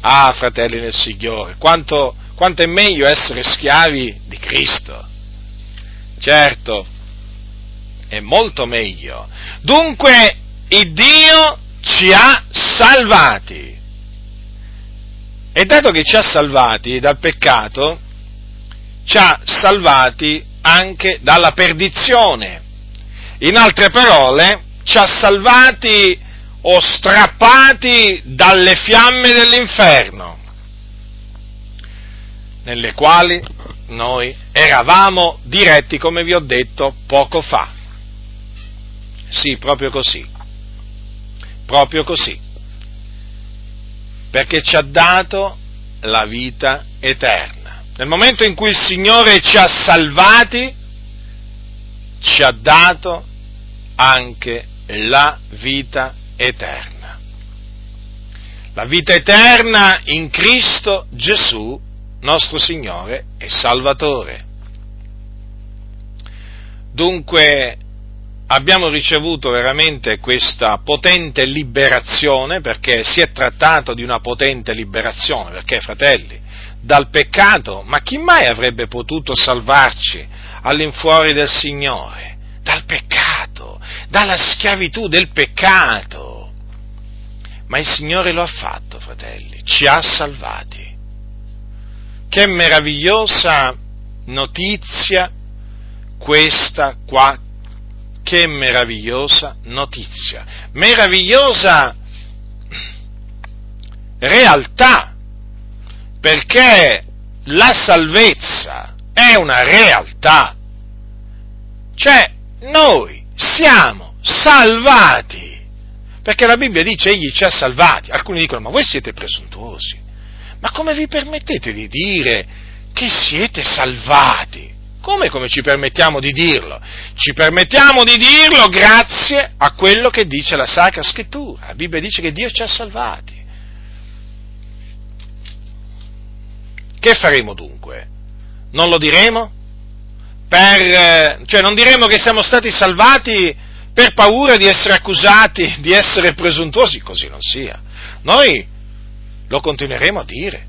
Ah, fratelli nel Signore, quanto, quanto è meglio essere schiavi di Cristo. Certo, è molto meglio. Dunque, il Dio ci ha salvati. E dato che ci ha salvati dal peccato, ci ha salvati anche dalla perdizione. In altre parole, ci ha salvati o strappati dalle fiamme dell'inferno, nelle quali noi eravamo diretti, come vi ho detto poco fa. Sì, proprio così. Proprio così. Perché ci ha dato la vita eterna. Nel momento in cui il Signore ci ha salvati, ci ha dato anche la vita eterna. La vita eterna in Cristo Gesù, nostro Signore e Salvatore. Dunque, abbiamo ricevuto veramente questa potente liberazione, perché si è trattato di una potente liberazione, perché fratelli, dal peccato, ma chi mai avrebbe potuto salvarci all'infuori del Signore? Dal peccato, dalla schiavitù del peccato. Ma il Signore lo ha fatto, fratelli, ci ha salvati. Che meravigliosa notizia questa qua che meravigliosa notizia, meravigliosa realtà, perché la salvezza è una realtà, cioè noi siamo salvati, perché la Bibbia dice egli ci ha salvati, alcuni dicono ma voi siete presuntuosi, ma come vi permettete di dire che siete salvati? Come, come ci permettiamo di dirlo? Ci permettiamo di dirlo grazie a quello che dice la Sacra Scrittura. La Bibbia dice che Dio ci ha salvati. Che faremo dunque? Non lo diremo? Per, cioè non diremo che siamo stati salvati per paura di essere accusati di essere presuntuosi? Così non sia. Noi lo continueremo a dire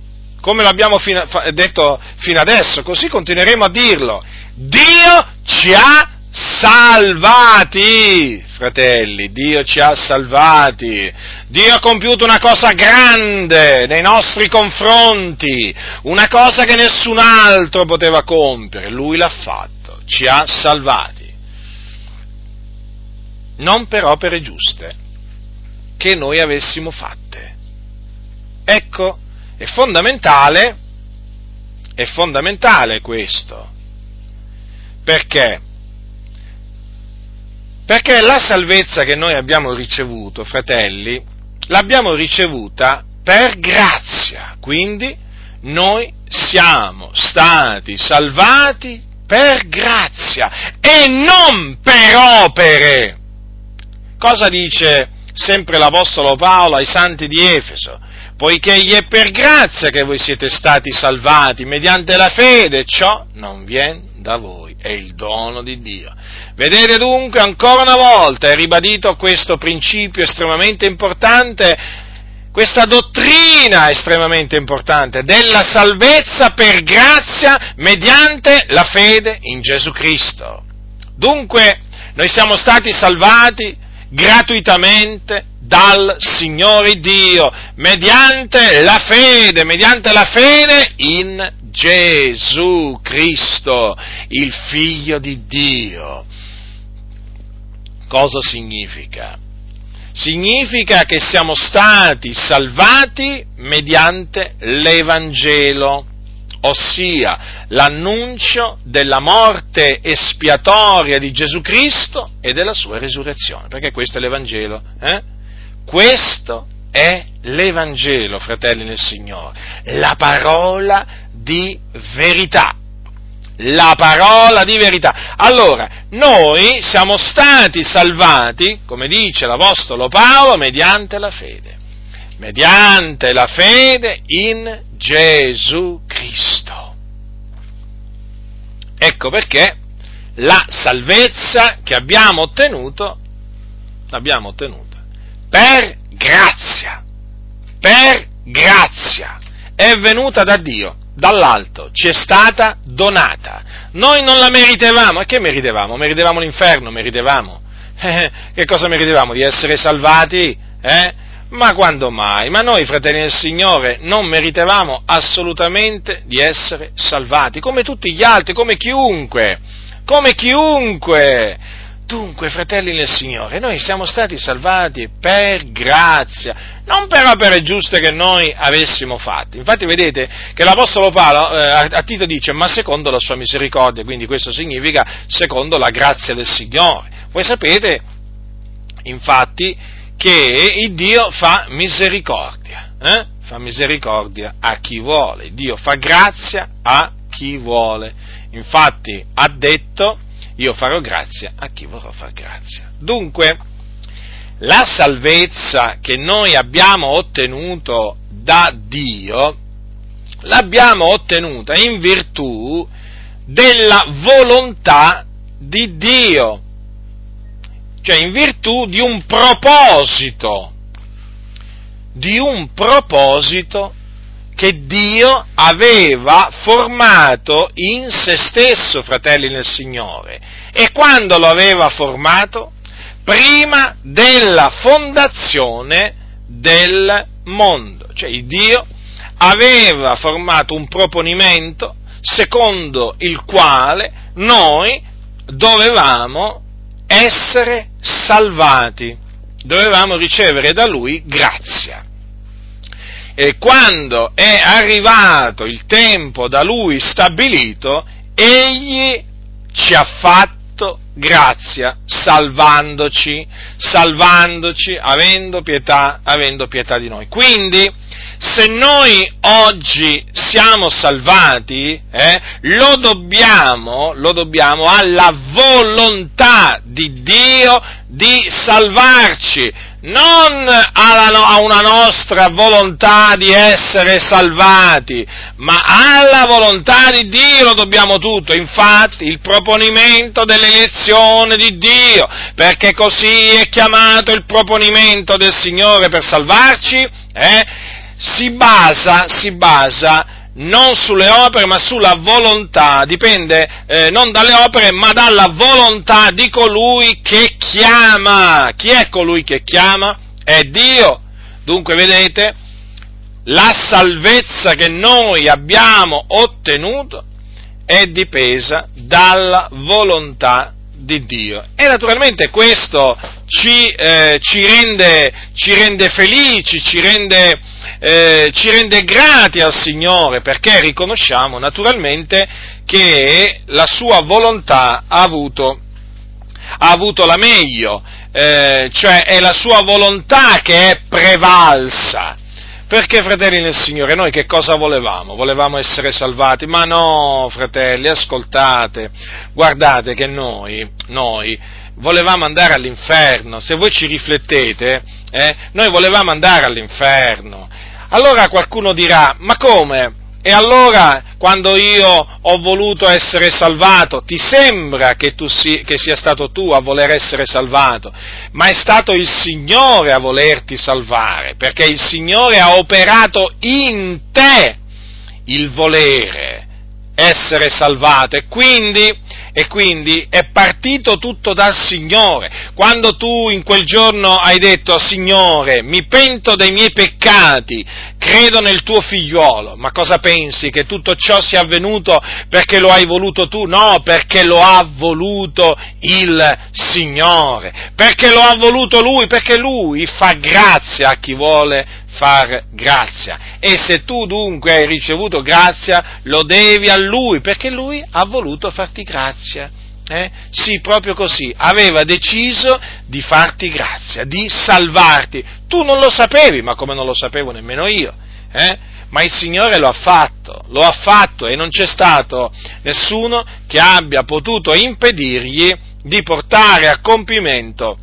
come l'abbiamo fino, detto fino adesso, così continueremo a dirlo. Dio ci ha salvati, fratelli, Dio ci ha salvati. Dio ha compiuto una cosa grande nei nostri confronti, una cosa che nessun altro poteva compiere, Lui l'ha fatto, ci ha salvati. Non per opere giuste che noi avessimo fatte. Ecco è fondamentale, è fondamentale questo. Perché? Perché la salvezza che noi abbiamo ricevuto, fratelli, l'abbiamo ricevuta per grazia. Quindi noi siamo stati salvati per grazia e non per opere. Cosa dice sempre l'Apostolo Paolo ai santi di Efeso? poiché gli è per grazia che voi siete stati salvati mediante la fede, ciò non viene da voi, è il dono di Dio. Vedete dunque ancora una volta è ribadito questo principio estremamente importante, questa dottrina estremamente importante della salvezza per grazia mediante la fede in Gesù Cristo. Dunque noi siamo stati salvati gratuitamente dal Signore Dio, mediante la fede, mediante la fede in Gesù Cristo, il Figlio di Dio. Cosa significa? Significa che siamo stati salvati mediante l'Evangelo, ossia l'annuncio della morte espiatoria di Gesù Cristo e della sua risurrezione, perché questo è l'Evangelo. Eh? Questo è l'Evangelo, fratelli nel Signore, la parola di verità. La parola di verità. Allora, noi siamo stati salvati, come dice l'Apostolo Paolo, mediante la fede. Mediante la fede in Gesù Cristo. Ecco perché la salvezza che abbiamo ottenuto, l'abbiamo ottenuta per grazia, per grazia, è venuta da Dio, dall'alto, ci è stata donata. Noi non la meritevamo, e che meritevamo? Meritevamo l'inferno, meritevamo. Eh, che cosa meritevamo? Di essere salvati? Eh? Ma quando mai? Ma noi, fratelli del Signore, non meritevamo assolutamente di essere salvati, come tutti gli altri, come chiunque, come chiunque. Dunque, fratelli nel Signore, noi siamo stati salvati per grazia, non per opere giuste che noi avessimo fatte. Infatti vedete che l'Apostolo Paolo eh, a Tito dice, ma secondo la sua misericordia, quindi questo significa secondo la grazia del Signore. Voi sapete, infatti, che il Dio fa misericordia, eh? fa misericordia a chi vuole, Dio fa grazia a chi vuole. Infatti ha detto, io farò grazia a chi vorrà far grazia. Dunque, la salvezza che noi abbiamo ottenuto da Dio, l'abbiamo ottenuta in virtù della volontà di Dio, cioè in virtù di un proposito, di un proposito che Dio aveva formato in se stesso, fratelli nel Signore. E quando lo aveva formato? Prima della fondazione del mondo. Cioè Dio aveva formato un proponimento secondo il quale noi dovevamo essere salvati, dovevamo ricevere da Lui grazia e quando è arrivato il tempo da lui stabilito, egli ci ha fatto grazia, salvandoci, salvandoci, avendo pietà, avendo pietà di noi. Quindi, se noi oggi siamo salvati, eh, lo, dobbiamo, lo dobbiamo alla volontà di Dio di salvarci non a una nostra volontà di essere salvati, ma alla volontà di Dio dobbiamo tutto. Infatti il proponimento dell'elezione di Dio, perché così è chiamato il proponimento del Signore per salvarci, eh, si basa, si basa non sulle opere ma sulla volontà, dipende eh, non dalle opere ma dalla volontà di colui che chiama. Chi è colui che chiama? È Dio. Dunque vedete, la salvezza che noi abbiamo ottenuto è dipesa dalla volontà di Dio. E naturalmente questo ci, eh, ci, rende, ci rende, felici, ci rende, eh, ci rende grati al Signore perché riconosciamo naturalmente che la sua volontà ha avuto, ha avuto la meglio, eh, cioè è la sua volontà che è prevalsa. Perché, fratelli nel Signore, noi che cosa volevamo? Volevamo essere salvati? Ma no, fratelli, ascoltate, guardate che noi, noi volevamo andare all'inferno, se voi ci riflettete, eh, noi volevamo andare all'inferno. Allora qualcuno dirà, ma come? E allora, quando io ho voluto essere salvato, ti sembra che, si, che sia stato tu a voler essere salvato, ma è stato il Signore a volerti salvare, perché il Signore ha operato in te il volere essere salvato. E quindi e quindi è partito tutto dal Signore. Quando tu in quel giorno hai detto Signore, mi pento dei miei peccati, credo nel tuo figliuolo. Ma cosa pensi? Che tutto ciò sia avvenuto perché lo hai voluto tu? No, perché lo ha voluto il Signore. Perché lo ha voluto Lui? Perché Lui fa grazia a chi vuole far grazia. E se tu dunque hai ricevuto grazia, lo devi a Lui, perché Lui ha voluto farti grazia. Eh? Sì, proprio così, aveva deciso di farti grazia, di salvarti. Tu non lo sapevi, ma come non lo sapevo nemmeno io. Eh? Ma il Signore lo ha fatto, lo ha fatto e non c'è stato nessuno che abbia potuto impedirgli di portare a compimento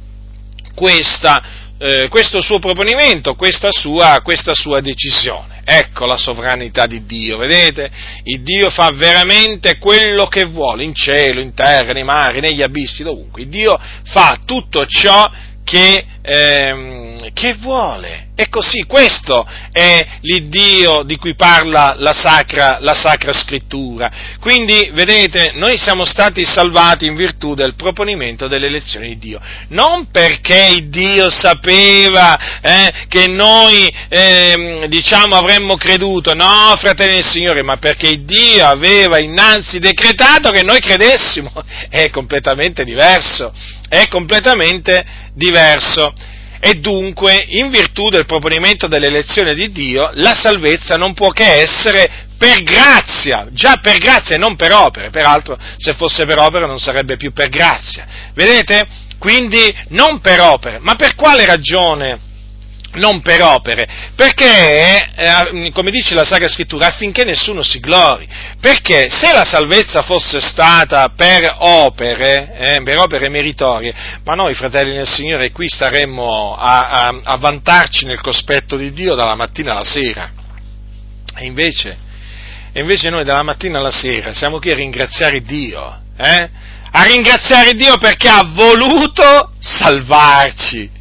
questa, eh, questo suo proponimento, questa sua, questa sua decisione. Ecco la sovranità di Dio, vedete? Il Dio fa veramente quello che vuole, in cielo, in terra, nei mari, negli abissi, dovunque. Il Dio fa tutto ciò che, ehm, che vuole. E così, questo è l'Iddio di cui parla la sacra, la sacra, Scrittura. Quindi, vedete, noi siamo stati salvati in virtù del proponimento delle elezioni di Dio. Non perché Dio sapeva eh, che noi, eh, diciamo, avremmo creduto, no, fratelli del Signore, ma perché Dio aveva innanzi decretato che noi credessimo. È completamente diverso. È completamente diverso e dunque, in virtù del proponimento dell'elezione di Dio, la salvezza non può che essere per grazia, già per grazia e non per opere, peraltro se fosse per opere non sarebbe più per grazia. Vedete? Quindi non per opere, ma per quale ragione? Non per opere, perché, eh, come dice la Sacra Scrittura, affinché nessuno si glori, perché se la salvezza fosse stata per opere, eh, per opere meritorie, ma noi fratelli nel Signore qui staremmo a, a, a vantarci nel cospetto di Dio dalla mattina alla sera, e invece, e invece noi dalla mattina alla sera siamo qui a ringraziare Dio, eh? a ringraziare Dio perché ha voluto salvarci.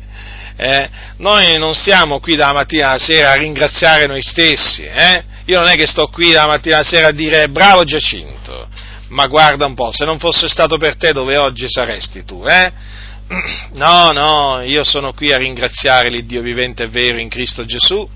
Eh? Noi non siamo qui dalla mattina alla sera a ringraziare noi stessi, eh? Io non è che sto qui dalla mattina alla sera a dire bravo Giacinto, ma guarda un po', se non fosse stato per te dove oggi saresti tu, eh? No, no, io sono qui a ringraziare l'Iddio vivente e vero in Cristo Gesù,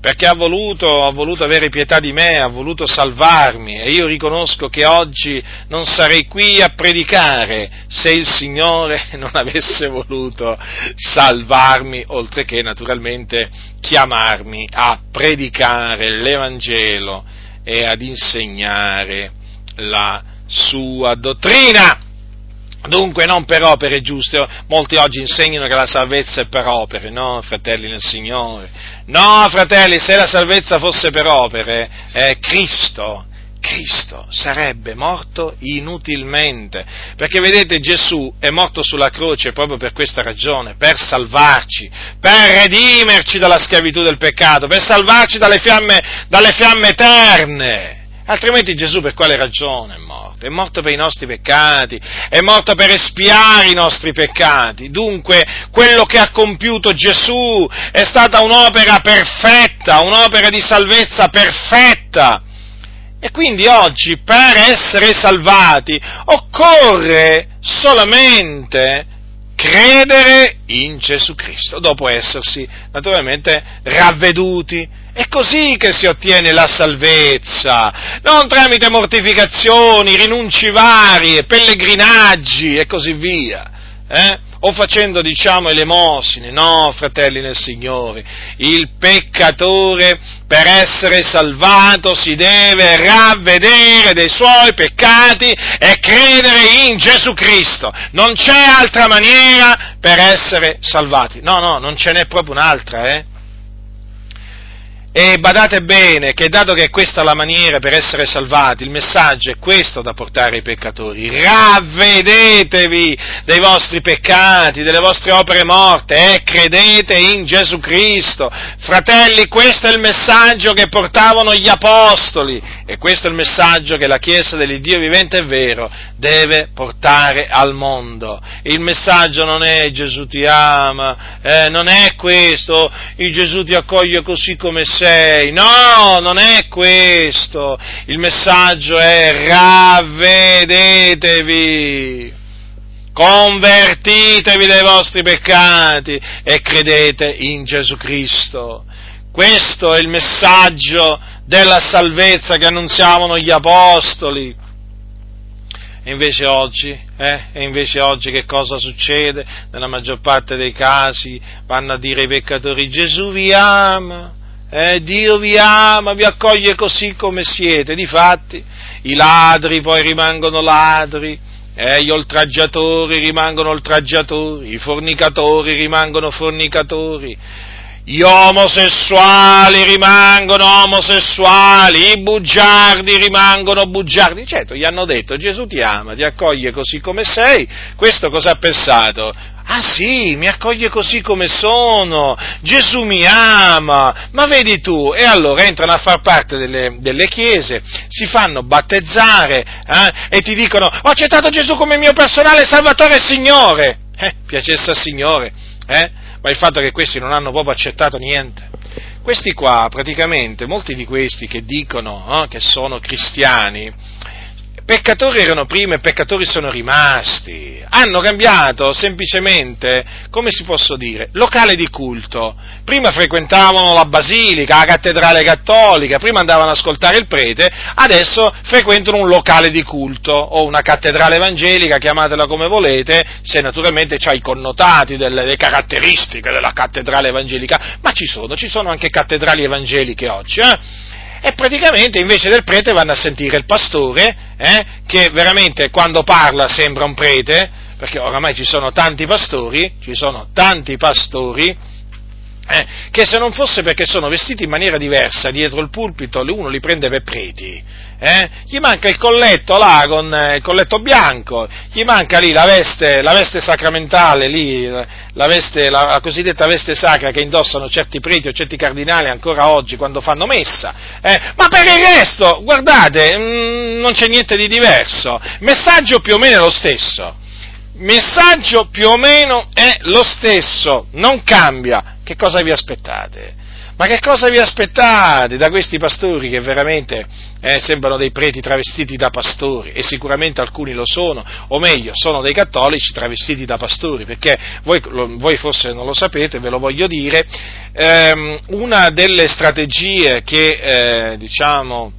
perché ha voluto, ha voluto, avere pietà di me, ha voluto salvarmi. E io riconosco che oggi non sarei qui a predicare se il Signore non avesse voluto salvarmi, oltre che naturalmente chiamarmi a predicare l'Evangelo e ad insegnare la sua dottrina. Dunque non per opere giuste, molti oggi insegnano che la salvezza è per opere, no fratelli nel Signore, no fratelli, se la salvezza fosse per opere, eh, Cristo, Cristo sarebbe morto inutilmente, perché vedete Gesù è morto sulla croce proprio per questa ragione, per salvarci, per redimerci dalla schiavitù del peccato, per salvarci dalle fiamme, dalle fiamme eterne. Altrimenti Gesù per quale ragione è morto? È morto per i nostri peccati, è morto per espiare i nostri peccati. Dunque, quello che ha compiuto Gesù è stata un'opera perfetta, un'opera di salvezza perfetta. E quindi oggi per essere salvati occorre solamente credere in Gesù Cristo, dopo essersi naturalmente ravveduti è così che si ottiene la salvezza, non tramite mortificazioni, rinunci varie, pellegrinaggi e così via. Eh? O facendo, diciamo, elemosine. No, fratelli nel Signore, il peccatore per essere salvato si deve ravvedere dei suoi peccati e credere in Gesù Cristo. Non c'è altra maniera per essere salvati. No, no, non ce n'è proprio un'altra, eh? E badate bene che dato che è questa la maniera per essere salvati, il messaggio è questo da portare ai peccatori. Ravvedetevi dei vostri peccati, delle vostre opere morte e credete in Gesù Cristo. Fratelli, questo è il messaggio che portavano gli apostoli e questo è il messaggio che la Chiesa dell'Iddio vivente e vero deve portare al mondo. Il messaggio non è Gesù ti ama, eh, non è questo, il Gesù ti accoglie così come sei, no, non è questo, il messaggio è ravvedetevi, convertitevi dai vostri peccati e credete in Gesù Cristo Questo è il messaggio della salvezza che annunziavano gli apostoli. E invece oggi, eh? E invece oggi che cosa succede? Nella maggior parte dei casi vanno a dire ai peccatori Gesù vi ama, eh? Dio vi ama, vi accoglie così come siete. Difatti i ladri poi rimangono ladri, eh? gli oltraggiatori rimangono oltraggiatori, i fornicatori rimangono fornicatori gli omosessuali rimangono omosessuali, i bugiardi rimangono bugiardi. Certo, gli hanno detto Gesù ti ama, ti accoglie così come sei. Questo cosa ha pensato? Ah sì, mi accoglie così come sono, Gesù mi ama, ma vedi tu, e allora entrano a far parte delle, delle chiese, si fanno battezzare eh, e ti dicono ho accettato Gesù come mio personale Salvatore e Signore. Eh, piacesse al Signore, eh? ma il fatto è che questi non hanno proprio accettato niente. Questi qua, praticamente, molti di questi che dicono eh, che sono cristiani, peccatori erano prima e peccatori sono rimasti, hanno cambiato semplicemente, come si posso dire, locale di culto. Prima frequentavano la basilica, la cattedrale cattolica, prima andavano ad ascoltare il prete, adesso frequentano un locale di culto o una cattedrale evangelica, chiamatela come volete, se naturalmente ha i connotati, delle, le caratteristiche della cattedrale evangelica, ma ci sono, ci sono anche cattedrali evangeliche oggi, eh? E praticamente invece del prete vanno a sentire il pastore, eh, che veramente quando parla sembra un prete, perché oramai ci sono tanti pastori, ci sono tanti pastori, eh, che se non fosse perché sono vestiti in maniera diversa dietro il pulpito, uno li prende per preti. Eh? Gli manca il colletto là con eh, il colletto bianco, gli manca lì la veste, la veste sacramentale, lì, la, veste, la, la, cosiddetta veste sacra che indossano certi preti o certi cardinali ancora oggi quando fanno messa. Eh? Ma per il resto, guardate, mh, mm, non c'è niente di diverso. Messaggio più o meno è lo stesso. Messaggio più o meno è lo stesso, non cambia che cosa vi aspettate? Ma che cosa vi aspettate da questi pastori che veramente eh, sembrano dei preti travestiti da pastori? E sicuramente alcuni lo sono, o meglio, sono dei cattolici travestiti da pastori, perché voi, lo, voi forse non lo sapete, ve lo voglio dire, ehm, una delle strategie che, eh, diciamo,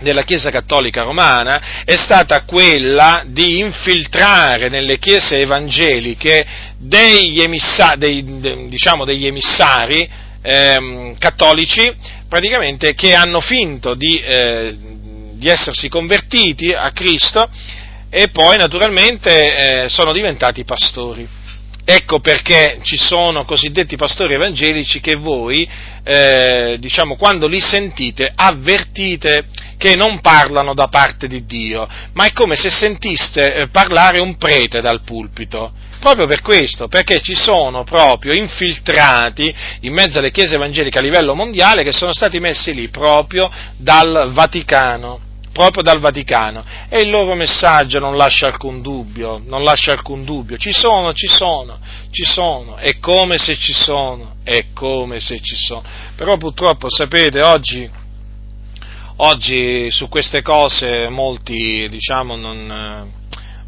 della Chiesa Cattolica Romana è stata quella di infiltrare nelle chiese evangeliche degli, emissa, dei, de, diciamo, degli emissari ehm, cattolici praticamente che hanno finto di, eh, di, essersi convertiti a Cristo e poi naturalmente eh, sono diventati pastori. Ecco perché ci sono cosiddetti pastori evangelici che voi, eh, diciamo, quando li sentite, avvertite che non parlano da parte di Dio, ma è come se sentiste eh, parlare un prete dal pulpito. Proprio per questo, perché ci sono proprio infiltrati in mezzo alle chiese evangeliche a livello mondiale che sono stati messi lì proprio dal Vaticano proprio dal Vaticano. E il loro messaggio non lascia alcun dubbio, non lascia alcun dubbio, ci sono, ci sono, ci sono, è come se ci sono, è come se ci sono, però purtroppo sapete oggi, oggi su queste cose molti, diciamo, non,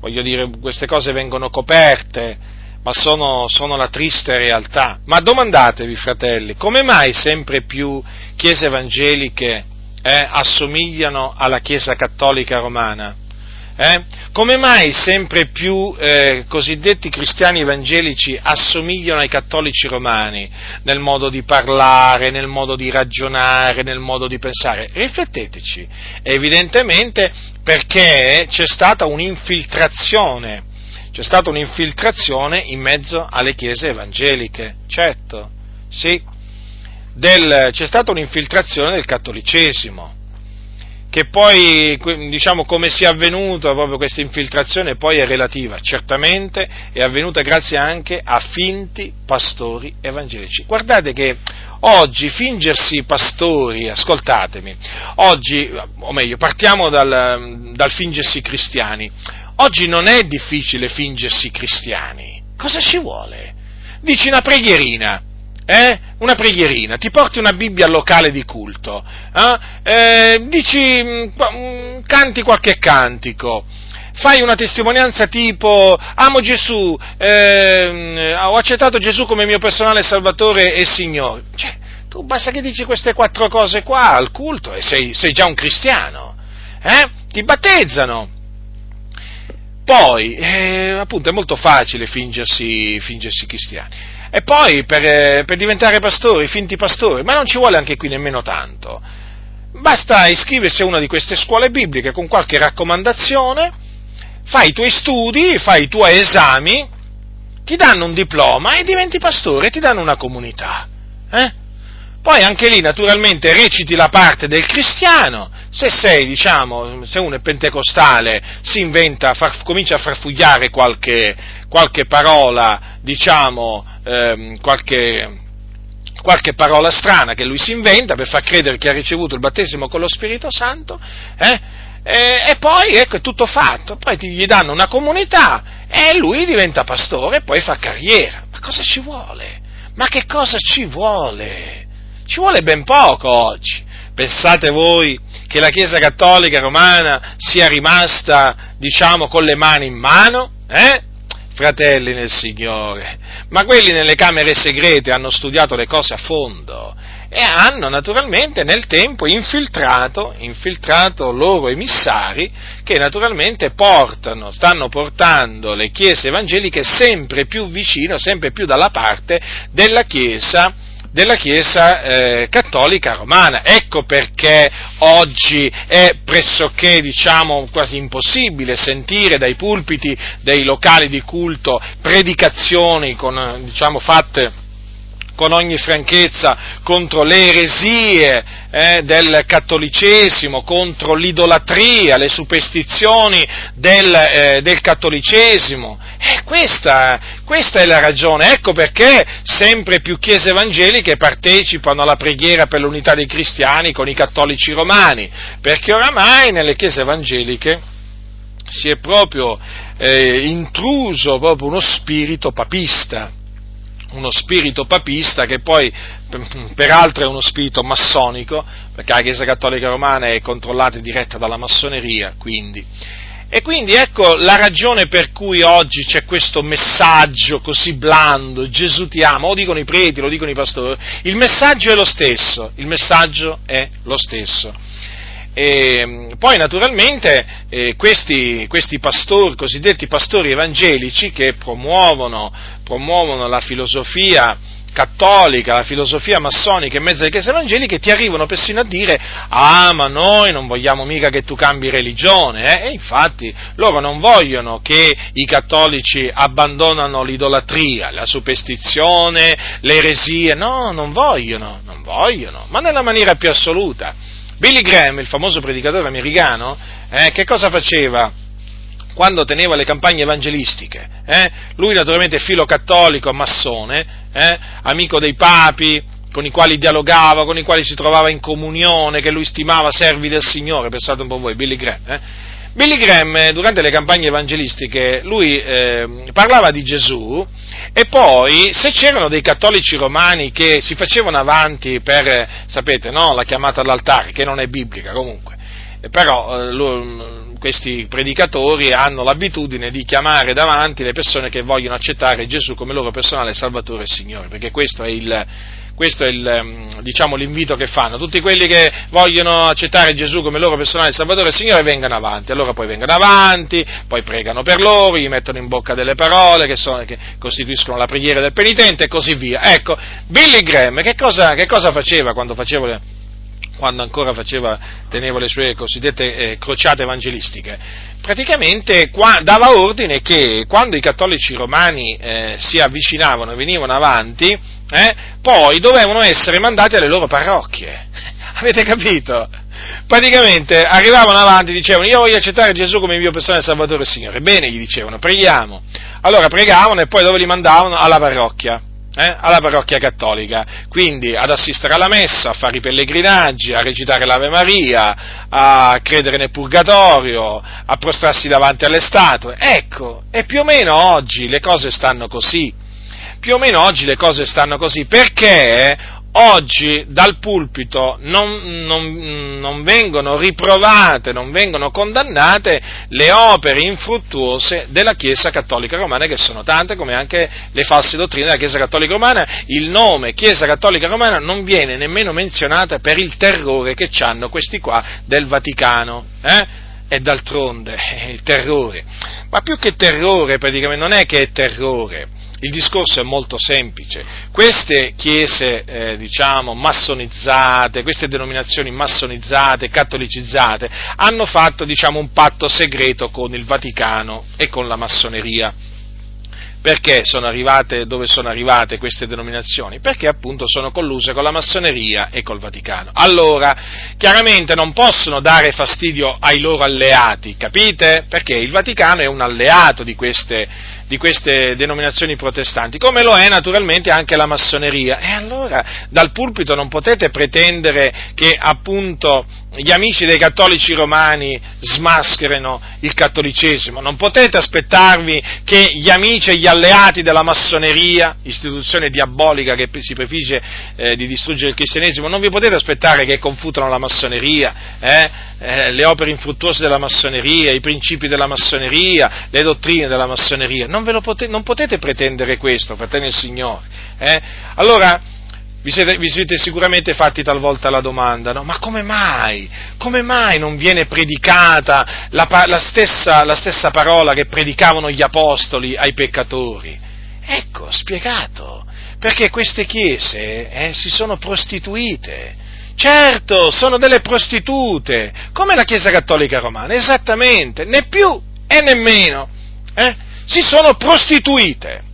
voglio dire, queste cose vengono coperte, ma sono, sono, la triste realtà. Ma domandatevi, fratelli, come mai sempre più chiese evangeliche eh, assomigliano alla Chiesa cattolica romana? Eh? Come mai sempre più eh, cosiddetti cristiani evangelici assomigliano ai cattolici romani? Nel modo di parlare, nel modo di ragionare, nel modo di pensare? Rifletteteci, evidentemente perché c'è stata un'infiltrazione, c'è stata un'infiltrazione in mezzo alle chiese evangeliche, certo, sì. Del, c'è stata un'infiltrazione del cattolicesimo, che poi, diciamo, come sia avvenuta proprio questa infiltrazione poi è relativa, certamente è avvenuta grazie anche a finti pastori evangelici. Guardate che oggi fingersi pastori, ascoltatemi, oggi, o meglio, partiamo dal, dal fingersi cristiani, oggi non è difficile fingersi cristiani, cosa ci vuole? Dici una preghierina, eh? una preghierina, ti porti una Bibbia al locale di culto, eh? Eh, dici, mm, mm, canti qualche cantico, fai una testimonianza tipo amo Gesù, eh, ho accettato Gesù come mio personale Salvatore e Signore. Cioè, Tu basta che dici queste quattro cose qua al culto e sei, sei già un cristiano. Eh? Ti battezzano. Poi, eh, appunto, è molto facile fingersi, fingersi cristiani. E poi per, eh, per, diventare pastori, finti pastori, ma non ci vuole anche qui nemmeno tanto. Basta iscriversi a una di queste scuole bibliche con qualche raccomandazione, fai i tuoi studi, fai i tuoi esami, ti danno un diploma e diventi pastore ti danno una comunità. Eh? Poi anche lì naturalmente reciti la parte del cristiano, se sei, diciamo, se uno è pentecostale, si inventa, far, comincia a farfugliare qualche, qualche parola, diciamo, ehm, qualche, qualche parola strana che lui si inventa per far credere che ha ricevuto il battesimo con lo Spirito Santo, eh? e, e, poi ecco è tutto fatto, poi gli danno una comunità e lui diventa pastore e poi fa carriera. Ma cosa ci vuole? Ma che cosa ci vuole? Ci vuole ben poco oggi. Pensate voi che la Chiesa Cattolica Romana sia rimasta, diciamo, con le mani in mano? Eh? Fratelli nel Signore, ma quelli nelle camere segrete hanno studiato le cose a fondo e hanno naturalmente nel tempo infiltrato, infiltrato loro emissari che naturalmente portano, stanno portando le chiese evangeliche sempre più vicino, sempre più dalla parte della Chiesa della Chiesa eh, cattolica romana. Ecco perché oggi è pressoché, diciamo, quasi impossibile sentire dai pulpiti dei locali di culto predicazioni con, diciamo, fatte con ogni franchezza contro le eresie eh, del cattolicesimo, contro l'idolatria, le superstizioni del, eh, del cattolicesimo. E questa, questa, è la ragione, ecco perché sempre più chiese evangeliche partecipano alla preghiera per l'unità dei cristiani con i cattolici romani, perché oramai nelle chiese evangeliche si è proprio eh, intruso proprio uno spirito papista uno spirito papista che poi peraltro è uno spirito massonico, perché la Chiesa Cattolica Romana è controllata e diretta dalla massoneria, quindi. E quindi ecco la ragione per cui oggi c'è questo messaggio così blando, Gesù ti ama, lo dicono i preti, lo dicono i pastori, il messaggio è lo stesso, il messaggio è lo stesso. E poi naturalmente eh, questi, questi pastori, cosiddetti pastori evangelici che promuovono, promuovono la filosofia cattolica, la filosofia massonica in mezzo alle chiese evangeliche, ti arrivano persino a dire, ah ma noi non vogliamo mica che tu cambi religione, eh? e infatti loro non vogliono che i cattolici abbandonano l'idolatria, la superstizione, le eresie, no, non vogliono, non vogliono, ma nella maniera più assoluta. Billy Graham, il famoso predicatore americano, eh, che cosa faceva? Quando teneva le campagne evangelistiche. Eh? Lui naturalmente è filo cattolico, massone, eh? amico dei papi, con i quali dialogava, con i quali si trovava in comunione, che lui stimava servi del Signore, pensate un po' voi, Billy Graham. Eh? Billy Graham, durante le campagne evangelistiche, lui eh, parlava di Gesù e poi, se c'erano dei cattolici romani che si facevano avanti per, sapete, no, la chiamata all'altare, che non è biblica comunque, però eh, lo, questi predicatori hanno l'abitudine di chiamare davanti le persone che vogliono accettare Gesù come loro personale Salvatore e Signore, perché questo è il, questo è il, ehm, diciamo, l'invito che fanno. Tutti quelli che vogliono accettare Gesù come loro personale Salvatore e Signore vengano avanti. Allora poi vengano avanti, poi pregano per loro, gli mettono in bocca delle parole che, sono, che costituiscono la preghiera del penitente e così via. Ecco, Billy Graham che cosa, che cosa faceva quando faceva quando ancora faceva, teneva le sue cosiddette eh, crociate evangelistiche, praticamente qua, dava ordine che quando i cattolici romani eh, si avvicinavano e venivano avanti, eh, poi dovevano essere mandati alle loro parrocchie. Avete capito? Praticamente arrivavano avanti e dicevano io voglio accettare Gesù come mio personale Salvatore e Signore. Bene, gli dicevano, preghiamo. Allora pregavano e poi dove li mandavano? Alla parrocchia eh, alla parrocchia cattolica, quindi ad assistere alla messa, a fare i pellegrinaggi, a recitare l'Ave Maria, a credere nel purgatorio, a prostrarsi davanti alle statue. Ecco, e più o meno oggi le cose stanno così. Più o meno oggi le cose stanno così perché oggi dal pulpito non, non, non, vengono riprovate, non vengono condannate le opere infruttuose della Chiesa Cattolica Romana, che sono tante come anche le false dottrine della Chiesa Cattolica Romana. Il nome Chiesa Cattolica Romana non viene nemmeno menzionato per il terrore che hanno questi qua del Vaticano. Eh? E d'altronde il terrore, ma più che terrore praticamente non è che è terrore, il discorso è molto semplice. Queste chiese, eh, diciamo, massonizzate, queste denominazioni massonizzate, catolicizzate, hanno fatto, diciamo, un patto segreto con il Vaticano e con la massoneria. Perché sono arrivate dove sono arrivate queste denominazioni? Perché appunto sono colluse con la massoneria e col Vaticano. Allora, chiaramente non possono dare fastidio ai loro alleati, capite? Perché il Vaticano è un alleato di queste, di queste denominazioni protestanti, come lo è naturalmente anche la massoneria. E allora dal pulpito non potete pretendere che appunto gli amici dei cattolici romani smascherino il cattolicesimo, non potete aspettarvi che gli amici e gli alleati della massoneria, istituzione diabolica che si prefigge eh, di distruggere il cristianesimo, non vi potete aspettare che confutano la massoneria, eh, eh, le opere infruttuose della massoneria, i principi della massoneria, le dottrine della massoneria, non, potete, non potete pretendere questo, fratelli del Signore. Eh. Allora, vi siete, vi siete, sicuramente fatti talvolta la domanda, no? ma come mai? Come mai non viene predicata la, la, stessa, la stessa parola che predicavano gli apostoli ai peccatori? Ecco, spiegato, perché queste chiese eh, si sono prostituite. Certo, sono delle prostitute, come la Chiesa Cattolica Romana, esattamente, né più e né meno. Eh? Si sono prostituite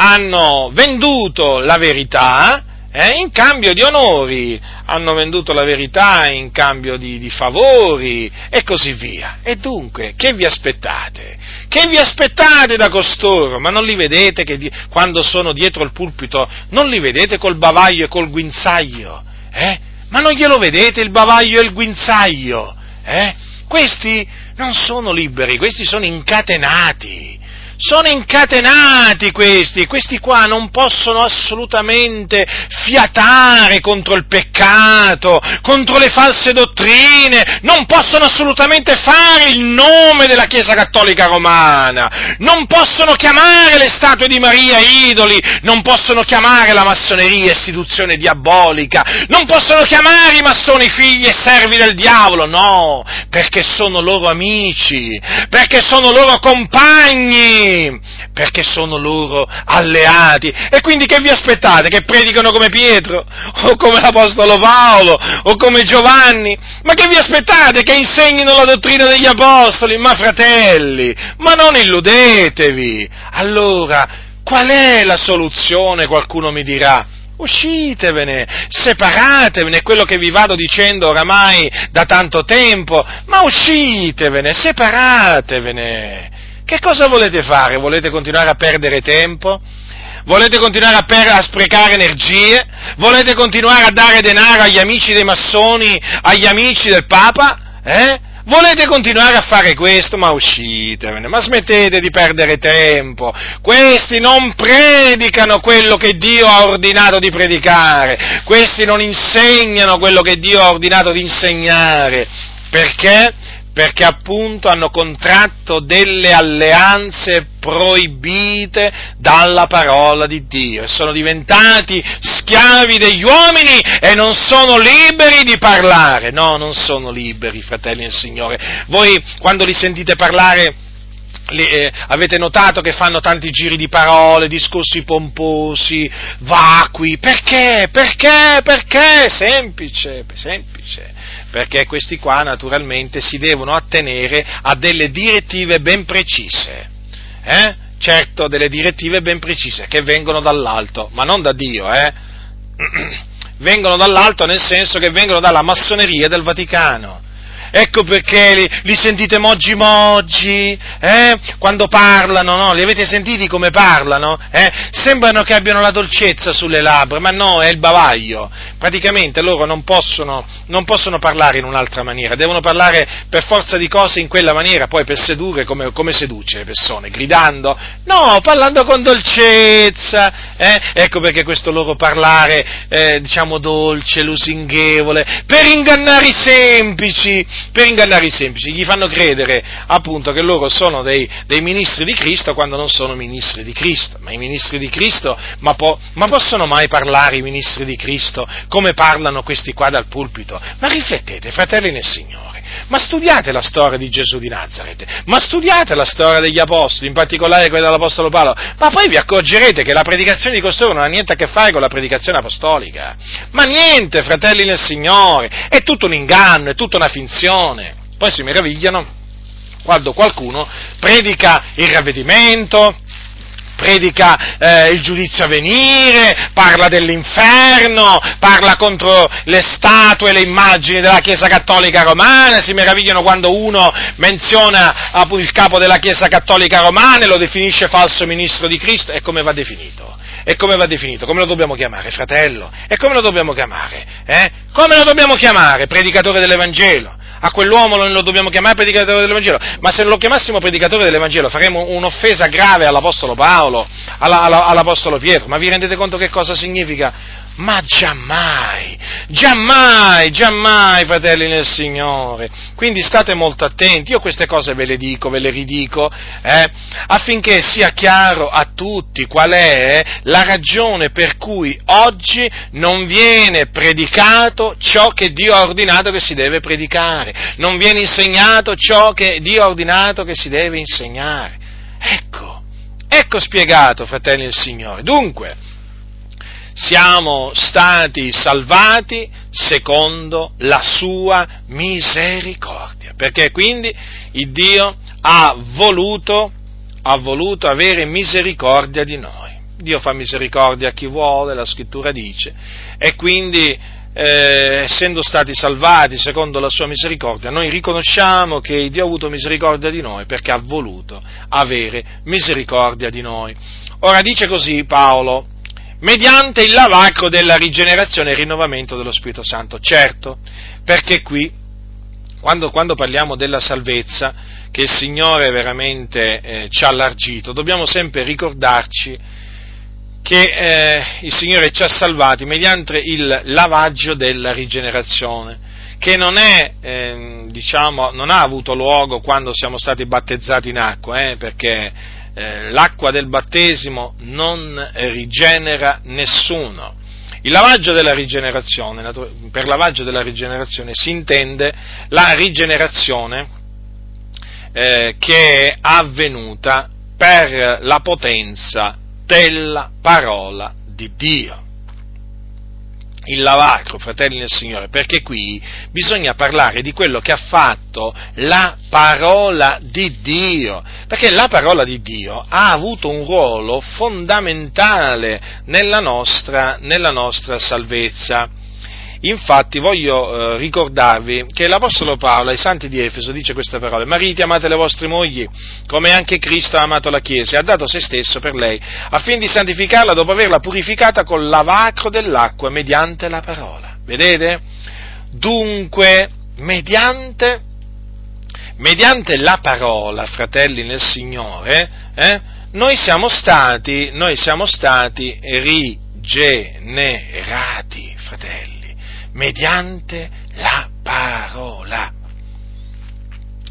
hanno venduto la verità eh, in cambio di onori, hanno venduto la verità in cambio di, di, favori e così via. E dunque, che vi aspettate? Che vi aspettate da costoro? Ma non li vedete che di, quando sono dietro il pulpito, non li vedete col bavaglio e col guinzaglio? Eh? Ma non glielo vedete il bavaglio e il guinzaglio? Eh? Questi non sono liberi, questi sono incatenati sono incatenati questi, questi qua non possono assolutamente fiatare contro il peccato, contro le false dottrine, non possono assolutamente fare il nome della Chiesa Cattolica Romana, non possono chiamare le statue di Maria idoli, non possono chiamare la massoneria istituzione diabolica, non possono chiamare i massoni figli e servi del diavolo, no, perché sono loro amici, perché sono loro compagni, perché sono loro alleati. E quindi che vi aspettate? Che predicano come Pietro, o come l'Apostolo Paolo, o come Giovanni? Ma che vi aspettate? Che insegnino la dottrina degli Apostoli? Ma fratelli, ma non illudetevi! Allora, qual è la soluzione? Qualcuno mi dirà uscitevene, separatevene, quello che vi vado dicendo oramai da tanto tempo, ma uscitevene, separatevene. Che cosa volete fare? Volete continuare a perdere tempo? Volete continuare a, per, a, sprecare energie? Volete continuare a dare denaro agli amici dei massoni, agli amici del Papa? Eh? Volete continuare a fare questo? Ma uscitevene, ma smettete di perdere tempo. Questi non predicano quello che Dio ha ordinato di predicare. Questi non insegnano quello che Dio ha ordinato di insegnare. Perché? Perché appunto hanno contratto delle alleanze proibite dalla parola di Dio e sono diventati schiavi degli uomini e non sono liberi di parlare. No, non sono liberi, fratelli del Signore. Voi quando li sentite parlare eh, avete notato che fanno tanti giri di parole, discorsi pomposi, vacui. Perché? Perché? Perché? Semplice, semplice perché questi qua naturalmente si devono attenere a delle direttive ben precise. Eh? Certo, delle direttive ben precise che vengono dall'alto, ma non da Dio, eh? vengono dall'alto nel senso che vengono dalla massoneria del Vaticano. Ecco perché li, li sentite moggi moggi, eh? quando parlano, no? Li avete sentiti come parlano? Eh? Sembrano che abbiano la dolcezza sulle labbra, ma no, è il bavaglio. Praticamente loro non possono, non possono parlare in un'altra maniera, devono parlare per forza di cose in quella maniera, poi per sedurre come, come seduce le persone, gridando, no, parlando con dolcezza, eh? ecco perché questo loro parlare, eh, diciamo, dolce, lusinghevole, per ingannare i semplici, per ingannare i semplici, gli fanno credere appunto che loro sono dei, dei ministri di Cristo quando non sono ministri di Cristo, ma i ministri di Cristo, ma, po- ma possono mai parlare i ministri di Cristo come parlano questi qua dal pulpito? Ma riflettete, fratelli nel Signore. Ma studiate la storia di Gesù di Nazareth, ma studiate la storia degli Apostoli, in particolare quella dell'Apostolo Paolo, ma poi vi accorgerete che la predicazione di costoro non ha niente a che fare con la predicazione apostolica. Ma niente, fratelli nel Signore, è tutto un inganno, è tutta una finzione. Poi si meravigliano quando qualcuno predica il ravvedimento, predica eh, il giudizio a venire, parla dell'inferno, parla contro le statue e le immagini della Chiesa Cattolica Romana, si meravigliano quando uno menziona appunto, il capo della Chiesa Cattolica Romana e lo definisce falso ministro di Cristo, e come va definito? E come va definito? Come lo dobbiamo chiamare, fratello? E come lo dobbiamo chiamare? Eh? Come lo dobbiamo chiamare? Predicatore dell'Evangelo? A quell'uomo non lo dobbiamo chiamare predicatore dell'Evangelo, ma se lo chiamassimo predicatore dell'Evangelo faremo un'offesa grave all'Apostolo Paolo, alla, alla, all'Apostolo Pietro, ma vi rendete conto che cosa significa? Ma giammai, giammai, giammai, fratelli nel Signore. Quindi state molto attenti, io queste cose ve le dico, ve le ridico, eh, affinché sia chiaro a tutti qual è la ragione per cui oggi non viene predicato ciò che Dio ha ordinato che si deve predicare, non viene insegnato ciò che Dio ha ordinato che si deve insegnare. Ecco, ecco spiegato, fratelli del Signore. Dunque, siamo stati salvati secondo la sua misericordia, perché quindi il Dio ha voluto, ha voluto avere misericordia di noi. Dio fa misericordia a chi vuole, la scrittura dice, e quindi eh, essendo stati salvati secondo la sua misericordia, noi riconosciamo che Dio ha avuto misericordia di noi perché ha voluto avere misericordia di noi. Ora dice così Paolo, mediante il lavacro della rigenerazione e rinnovamento dello Spirito Santo. Certo, perché qui, quando, quando parliamo della salvezza che il Signore veramente eh, ci ha allargito, dobbiamo sempre ricordarci che eh, il Signore ci ha salvati mediante il lavaggio della rigenerazione, che non, è, eh, diciamo, non ha avuto luogo quando siamo stati battezzati in acqua, eh, perché eh, l'acqua del battesimo non rigenera nessuno. Lavaggio per lavaggio della rigenerazione si intende la rigenerazione eh, che è avvenuta per la potenza della parola di Dio il lavacro, fratelli nel Signore, perché qui bisogna parlare di quello che ha fatto la parola di Dio, perché la parola di Dio ha avuto un ruolo fondamentale nella nostra, nella nostra salvezza. Infatti voglio eh, ricordarvi che l'Apostolo Paolo ai santi di Efeso dice queste parole, mariti amate le vostre mogli come anche Cristo ha amato la Chiesa e ha dato se stesso per lei, affin di santificarla dopo averla purificata col lavacro dell'acqua mediante la parola. Vedete? Dunque, mediante, mediante la parola, fratelli nel Signore, eh, noi siamo stati, noi siamo stati rigenerati, fratelli mediante la parola.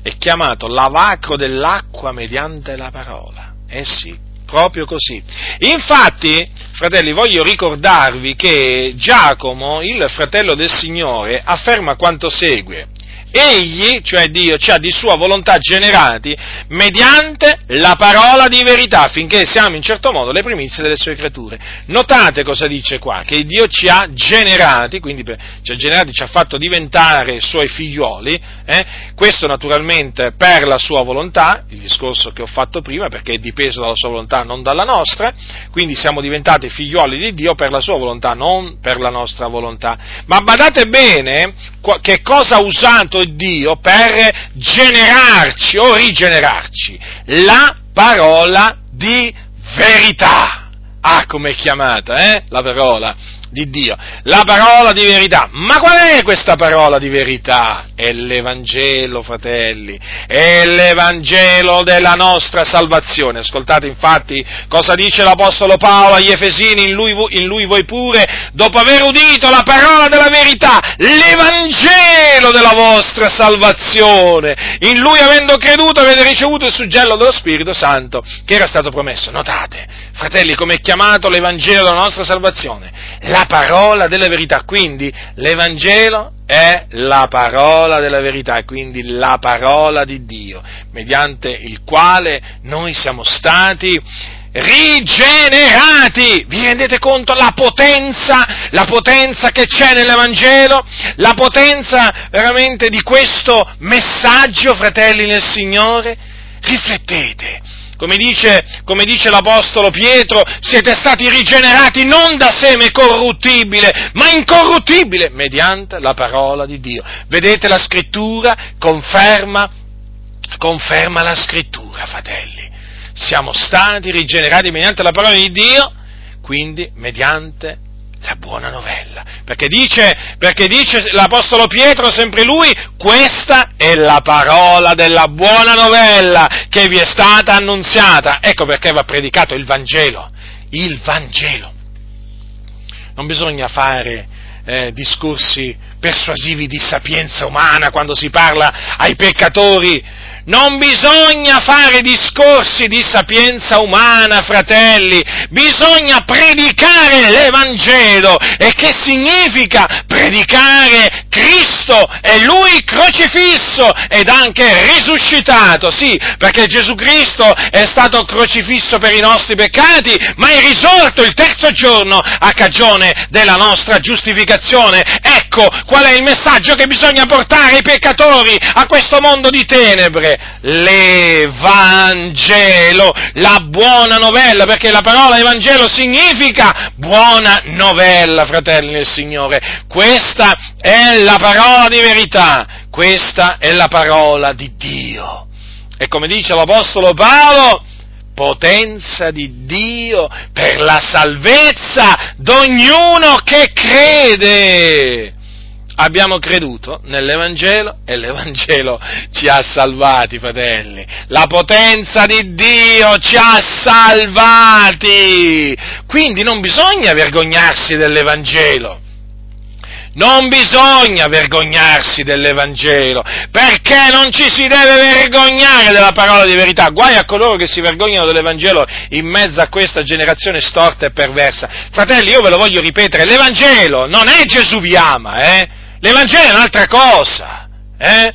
È chiamato lavacro dell'acqua mediante la parola. Eh sì, proprio così. Infatti, fratelli, voglio ricordarvi che Giacomo, il fratello del Signore, afferma quanto segue egli, cioè Dio, ci ha di sua volontà generati mediante la parola di verità, affinché siamo in certo modo le primizie delle sue creature. Notate cosa dice qua, che Dio ci ha generati, quindi ci ha generati, ci ha fatto diventare suoi figlioli, eh? questo naturalmente per la sua volontà, il discorso che ho fatto prima, perché è dipeso dalla sua volontà, non dalla nostra, quindi siamo diventati figlioli di Dio per la sua volontà, non per la nostra volontà. Ma badate bene che cosa ha usato mandato Dio per generarci o rigenerarci. La parola di verità. Ah, come è chiamata, eh? La parola di Dio, la parola di verità. Ma qual è questa parola di verità? È l'Evangelo, fratelli, è l'Evangelo della nostra salvazione. Ascoltate infatti cosa dice l'Apostolo Paolo agli Efesini, in lui, in lui voi pure, dopo aver udito la parola della verità, l'Evangelo della vostra salvazione. In lui avendo creduto avete ricevuto il suggello dello Spirito Santo che era stato promesso. Notate, fratelli, come è chiamato l'Evangelo della nostra salvazione? La parola della verità. Quindi l'Evangelo è la parola della verità, quindi la parola di Dio, mediante il quale noi siamo stati rigenerati. Vi rendete conto la potenza, la potenza che c'è nell'Evangelo, la potenza veramente di questo messaggio, fratelli nel Signore? Riflettete, come dice, come dice, l'Apostolo Pietro, siete stati rigenerati non da seme corruttibile, ma incorruttibile, mediante la parola di Dio. Vedete la scrittura conferma, conferma la scrittura, fratelli. Siamo stati rigenerati mediante la parola di Dio, quindi mediante la buona novella. Perché dice, perché dice l'Apostolo Pietro, sempre lui, questa è la parola della buona novella che vi è stata annunziata. Ecco perché va predicato il Vangelo. Il Vangelo. Non bisogna fare eh, discorsi persuasivi di sapienza umana quando si parla ai peccatori non bisogna fare discorsi di sapienza umana, fratelli, bisogna predicare l'Evangelo. E che significa predicare Cristo e Lui crocifisso ed anche risuscitato? Sì, perché Gesù Cristo è stato crocifisso per i nostri peccati, ma è risorto il terzo giorno a cagione della nostra giustificazione. Ecco qual è il messaggio che bisogna portare ai peccatori, a questo mondo di tenebre l'Evangelo, la buona novella, perché la parola Evangelo significa buona novella, fratelli del Signore. Questa è la parola di verità, questa è la parola di Dio. E come dice l'Apostolo Paolo, potenza di Dio per la salvezza d'ognuno che crede abbiamo creduto nell'Evangelo e l'Evangelo ci ha salvati, fratelli. La potenza di Dio ci ha salvati. Quindi non bisogna vergognarsi dell'Evangelo. Non bisogna vergognarsi dell'Evangelo, perché non ci si deve vergognare della parola di verità. Guai a coloro che si vergognano dell'Evangelo in mezzo a questa generazione storta e perversa. Fratelli, io ve lo voglio ripetere, l'Evangelo non è Gesù vi ama, eh? L'Evangelo è un'altra cosa, eh?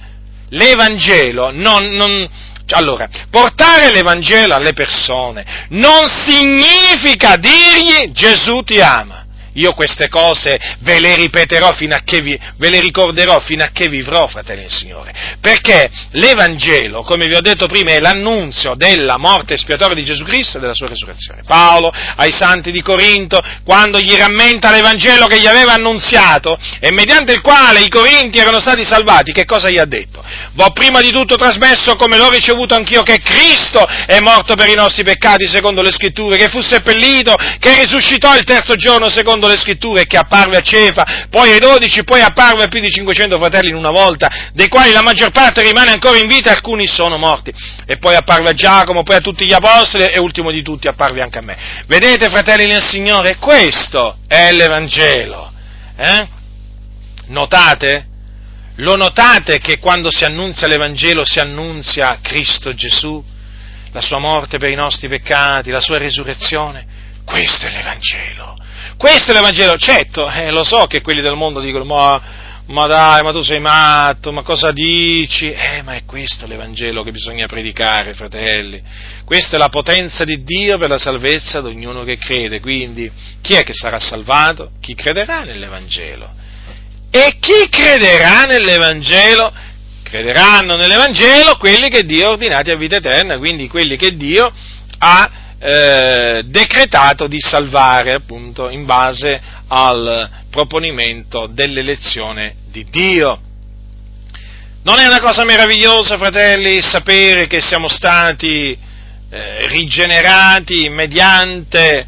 L'Evangelo non, non, allora, portare l'Evangelo alle persone non significa dirgli Gesù ti ama. Io queste cose ve le ripeterò fino a che vi, ve le ricorderò fino a che vivrò, fratelli del Signore. Perché l'Evangelo, come vi ho detto prima, è l'annunzio della morte espiatoria di Gesù Cristo e della sua risurrezione. Paolo ai santi di Corinto, quando gli rammenta l'Evangelo che gli aveva annunziato e mediante il quale i Corinti erano stati salvati, che cosa gli ha detto? V'ho prima di tutto trasmesso come l'ho ricevuto anch'io che Cristo è morto per i nostri peccati secondo le scritture, che fu seppellito, che risuscitò il terzo giorno secondo secondo le scritture, che apparve a Cefa, poi ai dodici, poi apparve a più di 500 fratelli in una volta, dei quali la maggior parte rimane ancora in vita alcuni sono morti. E poi apparve a Giacomo, poi a tutti gli apostoli e ultimo di tutti apparve anche a me. Vedete, fratelli nel Signore, questo è l'Evangelo. Eh? Notate? Lo notate che quando si annunzia l'Evangelo si annunzia Cristo Gesù, la sua morte per i nostri peccati, la sua resurrezione? Questo è l'Evangelo. Questo è l'Evangelo, certo, eh, lo so che quelli del mondo dicono, ma, ma, dai, ma tu sei matto, ma cosa dici? Eh, ma è questo l'Evangelo che bisogna predicare, fratelli. Questa è la potenza di Dio per la salvezza di ognuno che crede, quindi chi è che sarà salvato? Chi crederà nell'Evangelo. E chi crederà nell'Evangelo? Crederanno nell'Evangelo quelli che Dio ha ordinati a vita eterna, quindi quelli che Dio ha eh, decretato di salvare appunto in base al proponimento dell'elezione di Dio. Non è una cosa meravigliosa, fratelli, sapere che siamo stati eh, rigenerati mediante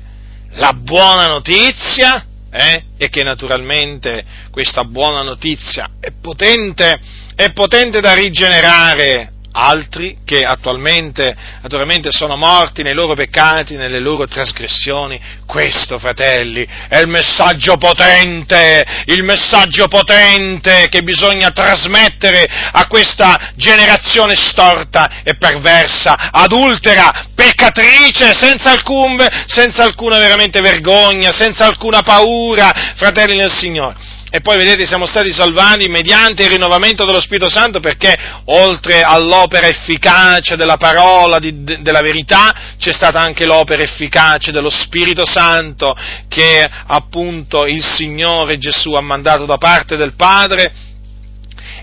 la buona notizia eh? e che naturalmente questa buona notizia è potente, è potente da rigenerare altri che attualmente, attualmente, sono morti nei loro peccati, nelle loro trasgressioni. Questo, fratelli, è il messaggio potente, il messaggio potente che bisogna trasmettere a questa generazione storta e perversa, adultera, peccatrice, senza, alcun, senza alcuna veramente vergogna, senza alcuna paura, fratelli del Signore. E poi vedete siamo stati salvati mediante il rinnovamento dello Spirito Santo perché oltre all'opera efficace della parola di, de, della verità c'è stata anche l'opera efficace dello Spirito Santo che appunto il Signore Gesù ha mandato da parte del Padre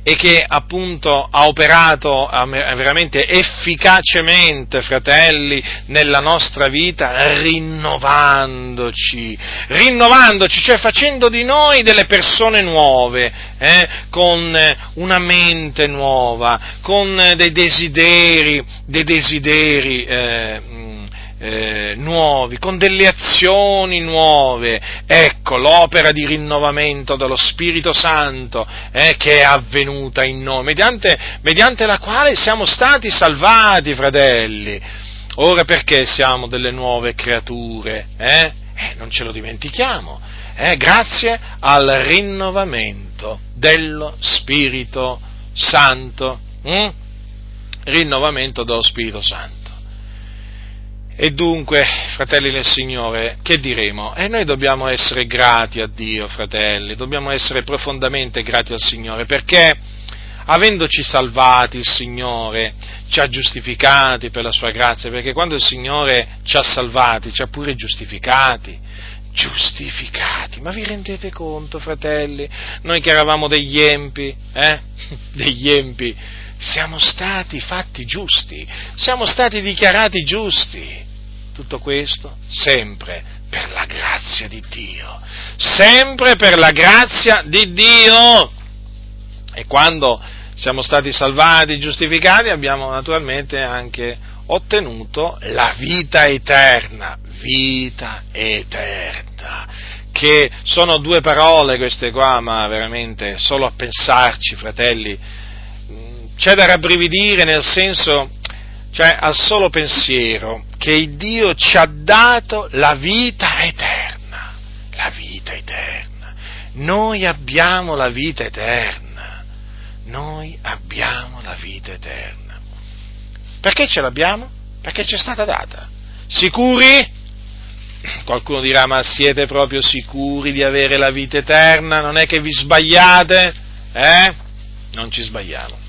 e che appunto ha operato veramente efficacemente, fratelli, nella nostra vita, rinnovandoci, rinnovandoci, cioè facendo di noi delle persone nuove, eh, con una mente nuova, con dei desideri, dei desideri eh, eh, nuovi, con delle azioni nuove. Ecco l'opera di rinnovamento dello Spirito Santo eh, che è avvenuta in noi, mediante, mediante la quale siamo stati salvati, fratelli. Ora perché siamo delle nuove creature? Eh? Eh, non ce lo dimentichiamo, eh? grazie al rinnovamento dello Spirito Santo. Hm? Rinnovamento dello Spirito Santo. E dunque, fratelli del Signore, che diremo? E noi dobbiamo essere grati a Dio, fratelli, dobbiamo essere profondamente grati al Signore, perché avendoci salvati il Signore ci ha giustificati per la sua grazia, perché quando il Signore ci ha salvati ci ha pure giustificati, giustificati, ma vi rendete conto, fratelli, noi che eravamo degli empi, eh? degli empi, siamo stati fatti giusti, siamo stati dichiarati giusti. Tutto questo sempre per la grazia di Dio, sempre per la grazia di Dio. E quando siamo stati salvati, giustificati, abbiamo naturalmente anche ottenuto la vita eterna, vita eterna, che sono due parole queste qua, ma veramente solo a pensarci, fratelli, c'è da rabbrividire nel senso, cioè al solo pensiero che Dio ci ha dato la vita eterna, la vita eterna. Noi abbiamo la vita eterna, noi abbiamo la vita eterna. Perché ce l'abbiamo? Perché ci è stata data. Sicuri? Qualcuno dirà, ma siete proprio sicuri di avere la vita eterna? Non è che vi sbagliate? Eh? Non ci sbagliamo.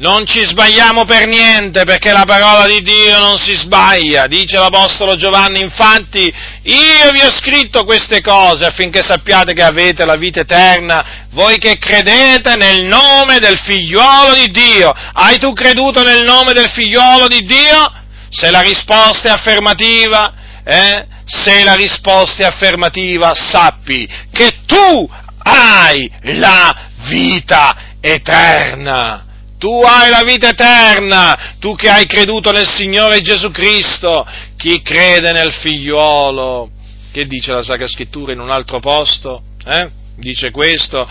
Non ci sbagliamo per niente perché la parola di Dio non si sbaglia, dice l'Apostolo Giovanni, infatti io vi ho scritto queste cose affinché sappiate che avete la vita eterna, voi che credete nel nome del figliuolo di Dio. Hai tu creduto nel nome del figliuolo di Dio? Se la risposta è affermativa, eh? se la risposta è affermativa, sappi che tu hai la vita eterna tu hai la vita eterna, tu che hai creduto nel Signore Gesù Cristo, chi crede nel figliuolo, che dice la Sacra Scrittura in un altro posto? Eh? Dice questo,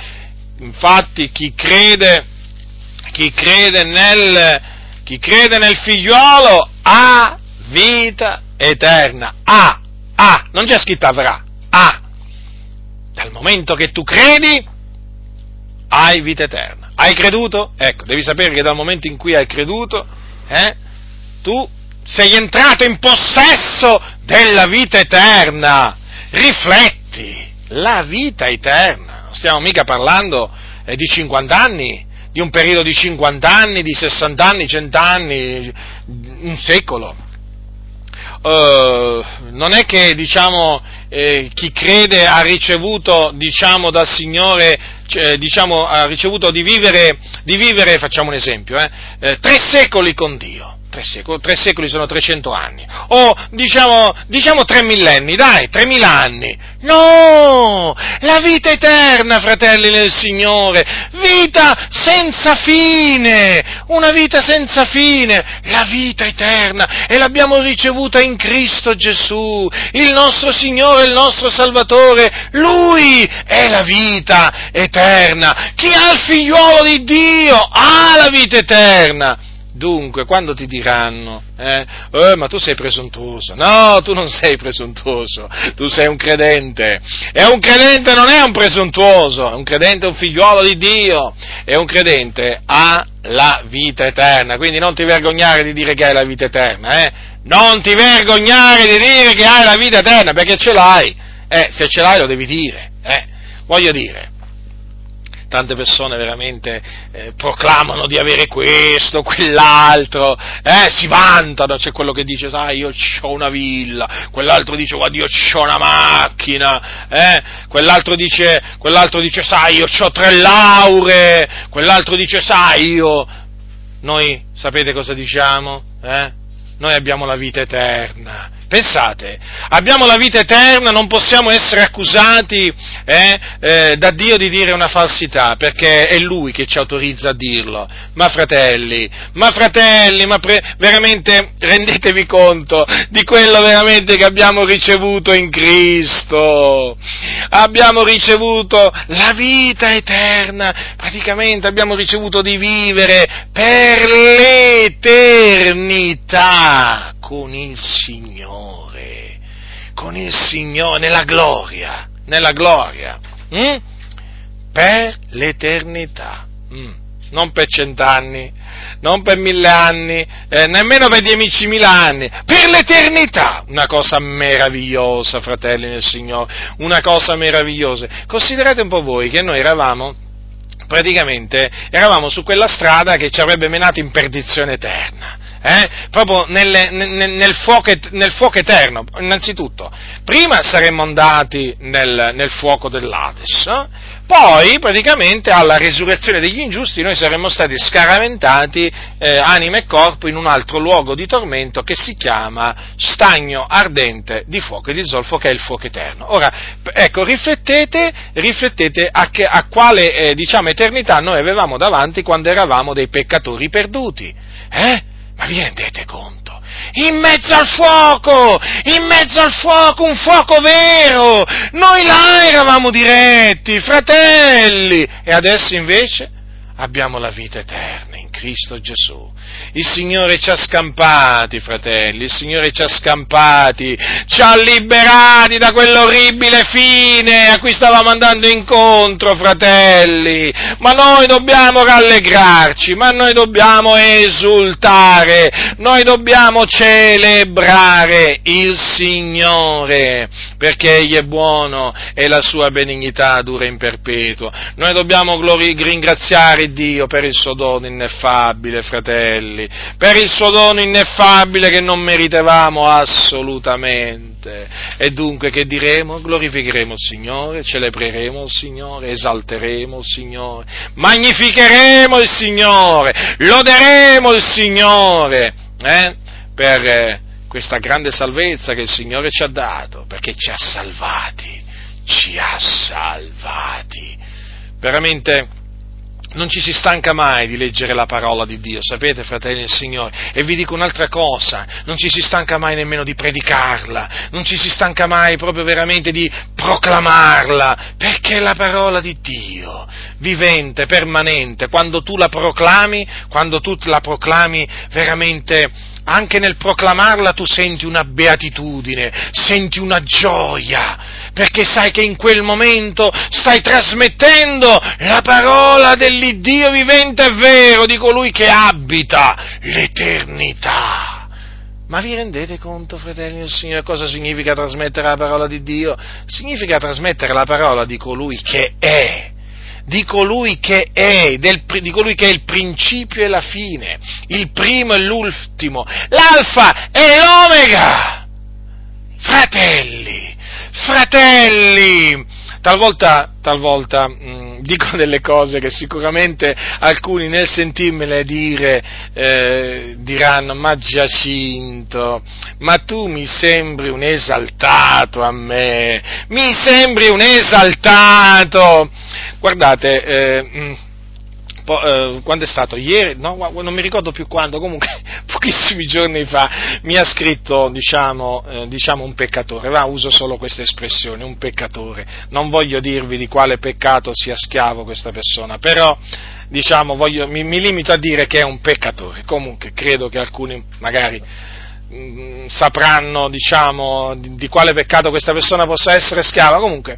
infatti chi crede, chi crede, nel, chi crede nel figliuolo ha vita eterna, ha, ha, non c'è scritto avrà, ha. Dal momento che tu credi, hai vita eterna. Hai creduto? Ecco, devi sapere che dal momento in cui hai creduto, eh, tu sei entrato in possesso della vita eterna. Rifletti, la vita eterna. Non stiamo mica parlando eh, di 50 anni, di un periodo di 50 anni, di 60 anni, 100 anni, un secolo. Uh, non è che diciamo, eh, chi crede ha ricevuto diciamo, dal Signore cioè, diciamo, ha ricevuto di vivere, di vivere, facciamo un esempio, eh, eh, tre secoli con Dio. Tre secoli, tre secoli sono 300 anni, o diciamo, diciamo tre millenni, dai, tremila anni. No! La vita eterna, fratelli nel Signore, vita senza fine, una vita senza fine, la vita eterna, e l'abbiamo ricevuta in Cristo Gesù, il nostro Signore, il nostro Salvatore, Lui è la vita eterna. Chi ha il figliuolo di Dio ha la vita eterna. Dunque, quando ti diranno, eh, eh, ma tu sei presuntuoso, no, tu non sei presuntuoso, tu sei un credente, e un credente non è un presuntuoso, un credente è un figliuolo di Dio, e un credente ha la vita eterna, quindi non ti vergognare di dire che hai la vita eterna, eh, non ti vergognare di dire che hai la vita eterna, perché ce l'hai, eh, se ce l'hai lo devi dire, eh, voglio dire, tante persone veramente eh, proclamano di avere questo, quell'altro, eh, si vantano, c'è quello che dice, sai, io ho una villa, quell'altro dice, guarda, io ho una macchina, eh, quell'altro, dice, quell'altro dice, sai, io ho tre lauree, quell'altro dice, sai, io... Noi sapete cosa diciamo? Eh? Noi abbiamo la vita eterna Pensate, abbiamo la vita eterna, non possiamo essere accusati eh, eh, da Dio di dire una falsità, perché è Lui che ci autorizza a dirlo. Ma fratelli, ma fratelli, ma pre- veramente rendetevi conto di quello veramente che abbiamo ricevuto in Cristo. Abbiamo ricevuto la vita eterna, praticamente abbiamo ricevuto di vivere per l'eternità con il Signore, con il Signore, nella gloria, nella gloria, hm? per l'eternità, hm? non per cent'anni, non per mille anni, eh, nemmeno per diemicimila anni, per l'eternità, una cosa meravigliosa, fratelli nel Signore, una cosa meravigliosa. Considerate un po' voi che noi eravamo praticamente eravamo su quella strada che ci avrebbe menato in perdizione eterna eh? proprio nelle, nel, nel, fuoco, nel, fuoco, eterno. Innanzitutto, prima saremmo andati nel, nel fuoco dell'Ades, eh? poi praticamente alla resurrezione degli ingiusti noi saremmo stati scaraventati eh, anima e corpo in un altro luogo di tormento che si chiama stagno ardente di fuoco e di zolfo che è il fuoco eterno. Ora, ecco, riflettete, riflettete a, che, a quale eh, diciamo, eternità noi avevamo davanti quando eravamo dei peccatori perduti. Eh? Ma vi rendete conto? In mezzo al fuoco, in mezzo al fuoco, un fuoco vero! Noi là eravamo diretti, fratelli! E adesso invece abbiamo la vita eterna in Cristo Gesù. Il Signore ci ha scampati, fratelli, il Signore ci ha scampati, ci ha liberati da quell'orribile fine a cui stavamo andando incontro, fratelli. Ma noi dobbiamo rallegrarci, ma noi dobbiamo esultare, noi dobbiamo celebrare il Signore, perché Egli è buono e la sua benignità dura in perpetuo. Noi dobbiamo glori- ringraziare Dio per il suo dono ineffabile, fratelli per il suo dono ineffabile che non meritavamo assolutamente. E dunque che diremo? Glorificheremo il Signore, celebreremo il Signore, esalteremo il Signore, magnificheremo il Signore, loderemo il Signore, eh? per eh, questa grande salvezza che il Signore ci ha dato, perché ci ha salvati, ci ha salvati. Veramente non ci si stanca mai di leggere la parola di Dio, sapete, fratelli del Signore? E vi dico un'altra cosa, non ci si stanca mai nemmeno di predicarla, non ci si stanca mai proprio veramente di proclamarla, perché è la parola di Dio, vivente, permanente, quando tu la proclami, quando tu la proclami veramente anche nel proclamarla tu senti una beatitudine, senti una gioia, perché sai che in quel momento stai trasmettendo la parola dell'Iddio vivente e vero, di colui che abita l'eternità. Ma vi rendete conto, fratelli del Signore, cosa significa trasmettere la parola di Dio? Significa trasmettere la parola di colui che è di colui che è, del, di colui che è il principio e la fine, il primo e l'ultimo, l'alfa e l'omega. Fratelli, fratelli, talvolta, talvolta mh, mm, dico delle cose che sicuramente alcuni nel sentirmele dire eh, diranno, ma Giacinto, ma tu mi sembri un esaltato a me, mi sembri un esaltato. Guardate, eh, mm, po- eh, quando è stato? Ieri? No, non mi ricordo più quando, comunque pochissimi giorni fa mi ha scritto, diciamo, eh, diciamo un peccatore, va, uso solo questa espressione, un peccatore, non voglio dirvi di quale peccato sia schiavo questa persona, però diciamo, voglio, mi, mi limito a dire che è un peccatore, comunque credo che alcuni magari mm, sapranno diciamo, di, di, quale peccato questa persona possa essere schiava. Comunque,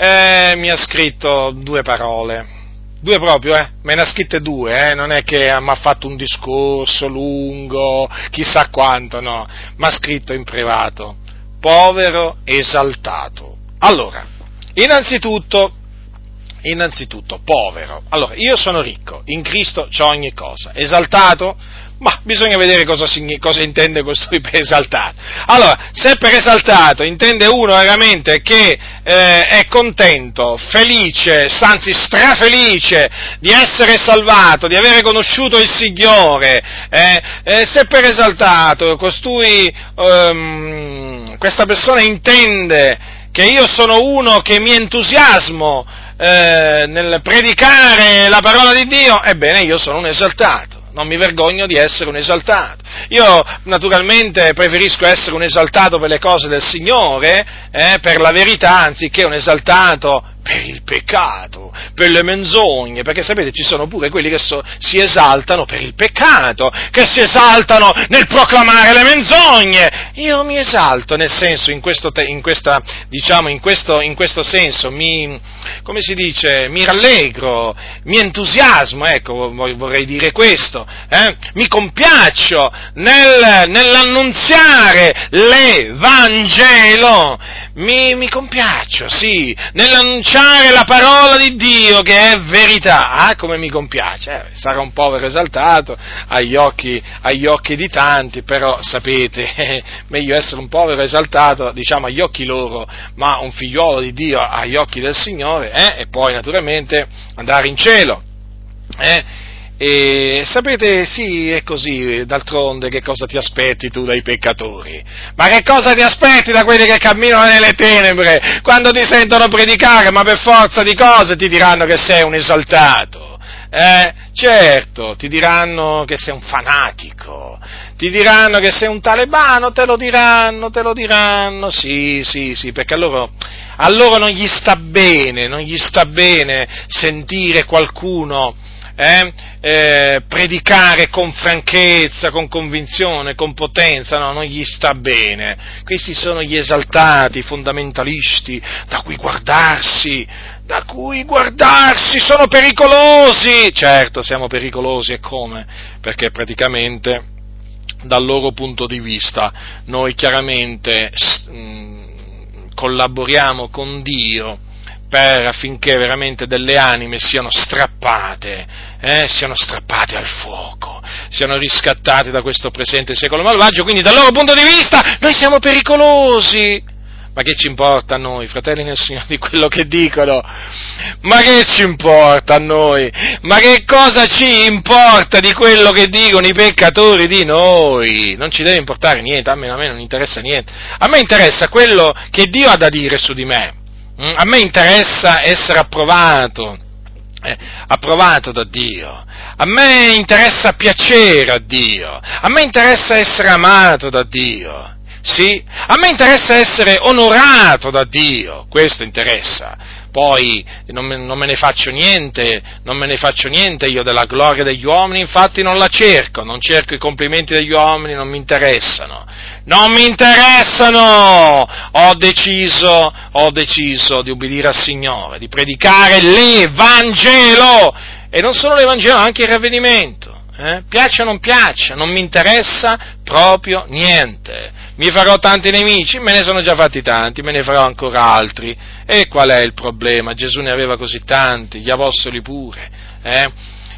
eh, mi ha scritto due parole. Due proprio, eh? Me ne ha scritte due, eh? Non è che mi ha fatto un discorso lungo, chissà quanto, no. Mi ha scritto in privato. Povero esaltato. Allora, innanzitutto, innanzitutto, povero. Allora, io sono ricco, in Cristo ho ogni cosa. Esaltato? Ma bisogna vedere cosa, cosa intende costui per esaltato. Allora, se per esaltato intende uno veramente che eh, è contento, felice, anzi strafelice di essere salvato, di avere conosciuto il Signore, eh, eh, se per esaltato costui, ehm, questa persona intende che io sono uno che mi entusiasmo eh, nel predicare la parola di Dio, ebbene io sono un esaltato non mi vergogno di essere un esaltato. Io naturalmente preferisco essere un esaltato per le cose del Signore, eh, per la verità, anziché un esaltato per il peccato, per le menzogne, perché sapete ci sono pure quelli che so, si esaltano per il peccato, che si esaltano nel proclamare le menzogne. Io mi esalto nel senso, in questo, in questa, diciamo, in questo, in questo senso, mi, come si dice, mi rallegro, mi entusiasmo, ecco, vorrei dire questo, eh? mi compiaccio nel, nell'annunziare l'Evangelo, mi, mi compiaccio, sì, nell'annunciare la parola di Dio che è verità. Ah, come mi compiace, eh, sarà un povero esaltato agli occhi, agli occhi di tanti, però sapete, meglio essere un povero esaltato, diciamo, agli occhi loro, ma un figliuolo di Dio agli occhi del Signore, eh, e poi naturalmente andare in cielo. Eh, e sapete, sì, è così, d'altronde che cosa ti aspetti tu dai peccatori? Ma che cosa ti aspetti da quelli che camminano nelle tenebre quando ti sentono predicare? Ma per forza di cose ti diranno che sei un esaltato. Eh, certo, ti diranno che sei un fanatico, ti diranno che sei un talebano, te lo diranno, te lo diranno, sì, sì, sì, perché a loro, a loro non gli sta bene, non gli sta bene sentire qualcuno eh, eh, predicare con franchezza, con convinzione, con potenza, no, non gli sta bene. Questi sono gli esaltati, fondamentalisti, da cui guardarsi, da cui guardarsi, sono pericolosi. Certo, siamo pericolosi e come? Perché praticamente dal loro punto di vista noi chiaramente mh, collaboriamo con Dio per, affinché veramente delle anime siano strappate, eh, siano strappate al fuoco, siano riscattate da questo presente secolo malvagio, quindi dal loro punto di vista noi siamo pericolosi. Ma che ci importa a noi, fratelli nel Signore, di quello che dicono? Ma che ci importa a noi? Ma che cosa ci importa di quello che dicono i peccatori di noi? Non ci deve importare niente, a me, a me non interessa niente. A me interessa quello che Dio ha da dire su di me. Mm, a me interessa essere approvato, eh, approvato da Dio, a me interessa piacere a Dio, a me interessa essere amato da Dio, sì, a me interessa essere onorato da Dio, questo interessa. Poi non me, non me, ne faccio niente, non me ne faccio niente io della gloria degli uomini, infatti non la cerco, non cerco i complimenti degli uomini, non mi interessano, non mi interessano, ho deciso, ho deciso di ubbidire al Signore, di predicare l'Evangelo, e non solo l'Evangelo, anche il ravvedimento, eh? piaccia o non piaccia, non mi interessa proprio niente mi farò tanti nemici, me ne sono già fatti tanti, me ne farò ancora altri. E qual è il problema? Gesù ne aveva così tanti, gli apostoli pure. Eh?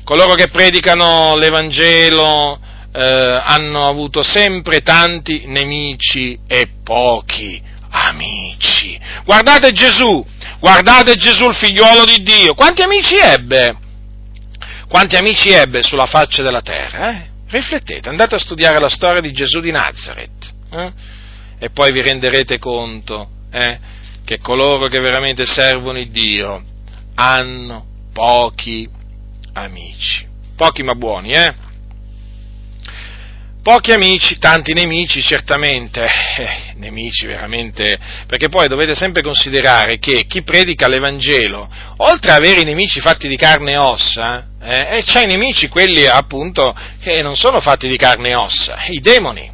Coloro che predicano l'Evangelo eh, hanno avuto sempre tanti nemici e pochi amici. Guardate Gesù, guardate Gesù il figliuolo di Dio. Quanti amici ebbe? Quanti amici ebbe sulla faccia della terra? Eh? Riflettete, andate a studiare la storia di Gesù di Nazareth eh? e poi vi renderete conto eh, che coloro che veramente servono il Dio hanno pochi amici. Pochi ma buoni, eh? Pochi amici, tanti nemici, certamente, eh, nemici veramente, perché poi dovete sempre considerare che chi predica l'Evangelo, oltre ad avere i nemici fatti di carne e ossa, eh, c'è i nemici, quelli appunto, che non sono fatti di carne e ossa, i demoni,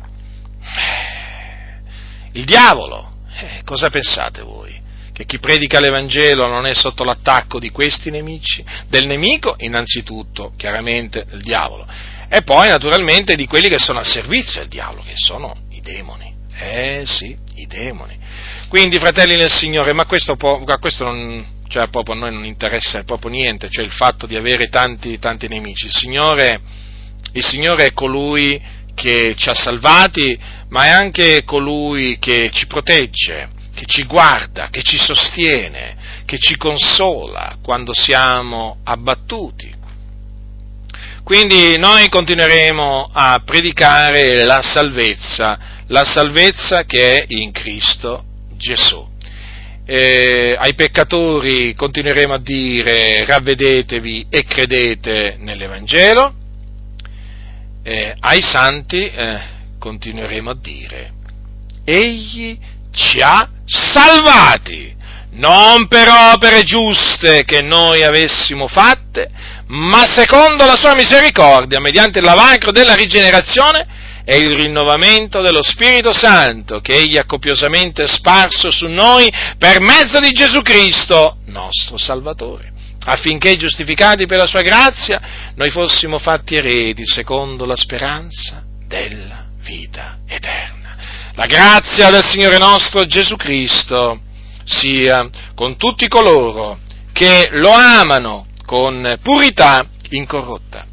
il diavolo, eh, cosa pensate voi? Che chi predica l'Evangelo non è sotto l'attacco di questi nemici? Del nemico, innanzitutto, chiaramente, del diavolo e poi naturalmente di quelli che sono al servizio del diavolo, che sono i demoni. Eh sì, i demoni. Quindi, fratelli nel Signore, ma questo, a questo non, cioè, proprio a noi non interessa proprio niente, cioè il fatto di avere tanti, tanti nemici. Il Signore, il Signore è colui che ci ha salvati, ma è anche colui che ci protegge, che ci guarda, che ci sostiene, che ci consola quando siamo abbattuti. Quindi noi continueremo a predicare la salvezza, la salvezza che è in Cristo Gesù. Eh, ai peccatori continueremo a dire ravvedetevi e credete nell'Evangelo, eh, ai santi eh, continueremo a dire egli ci ha salvati, non per opere giuste che noi avessimo fatte, ma secondo la sua misericordia, mediante il lavacro della rigenerazione e il rinnovamento dello Spirito Santo che Egli ha copiosamente sparso su noi per mezzo di Gesù Cristo, nostro Salvatore, affinché giustificati per la sua grazia noi fossimo fatti eredi secondo la speranza della vita eterna. La grazia del Signore nostro Gesù Cristo sia con tutti coloro che lo amano con purità incorrotta.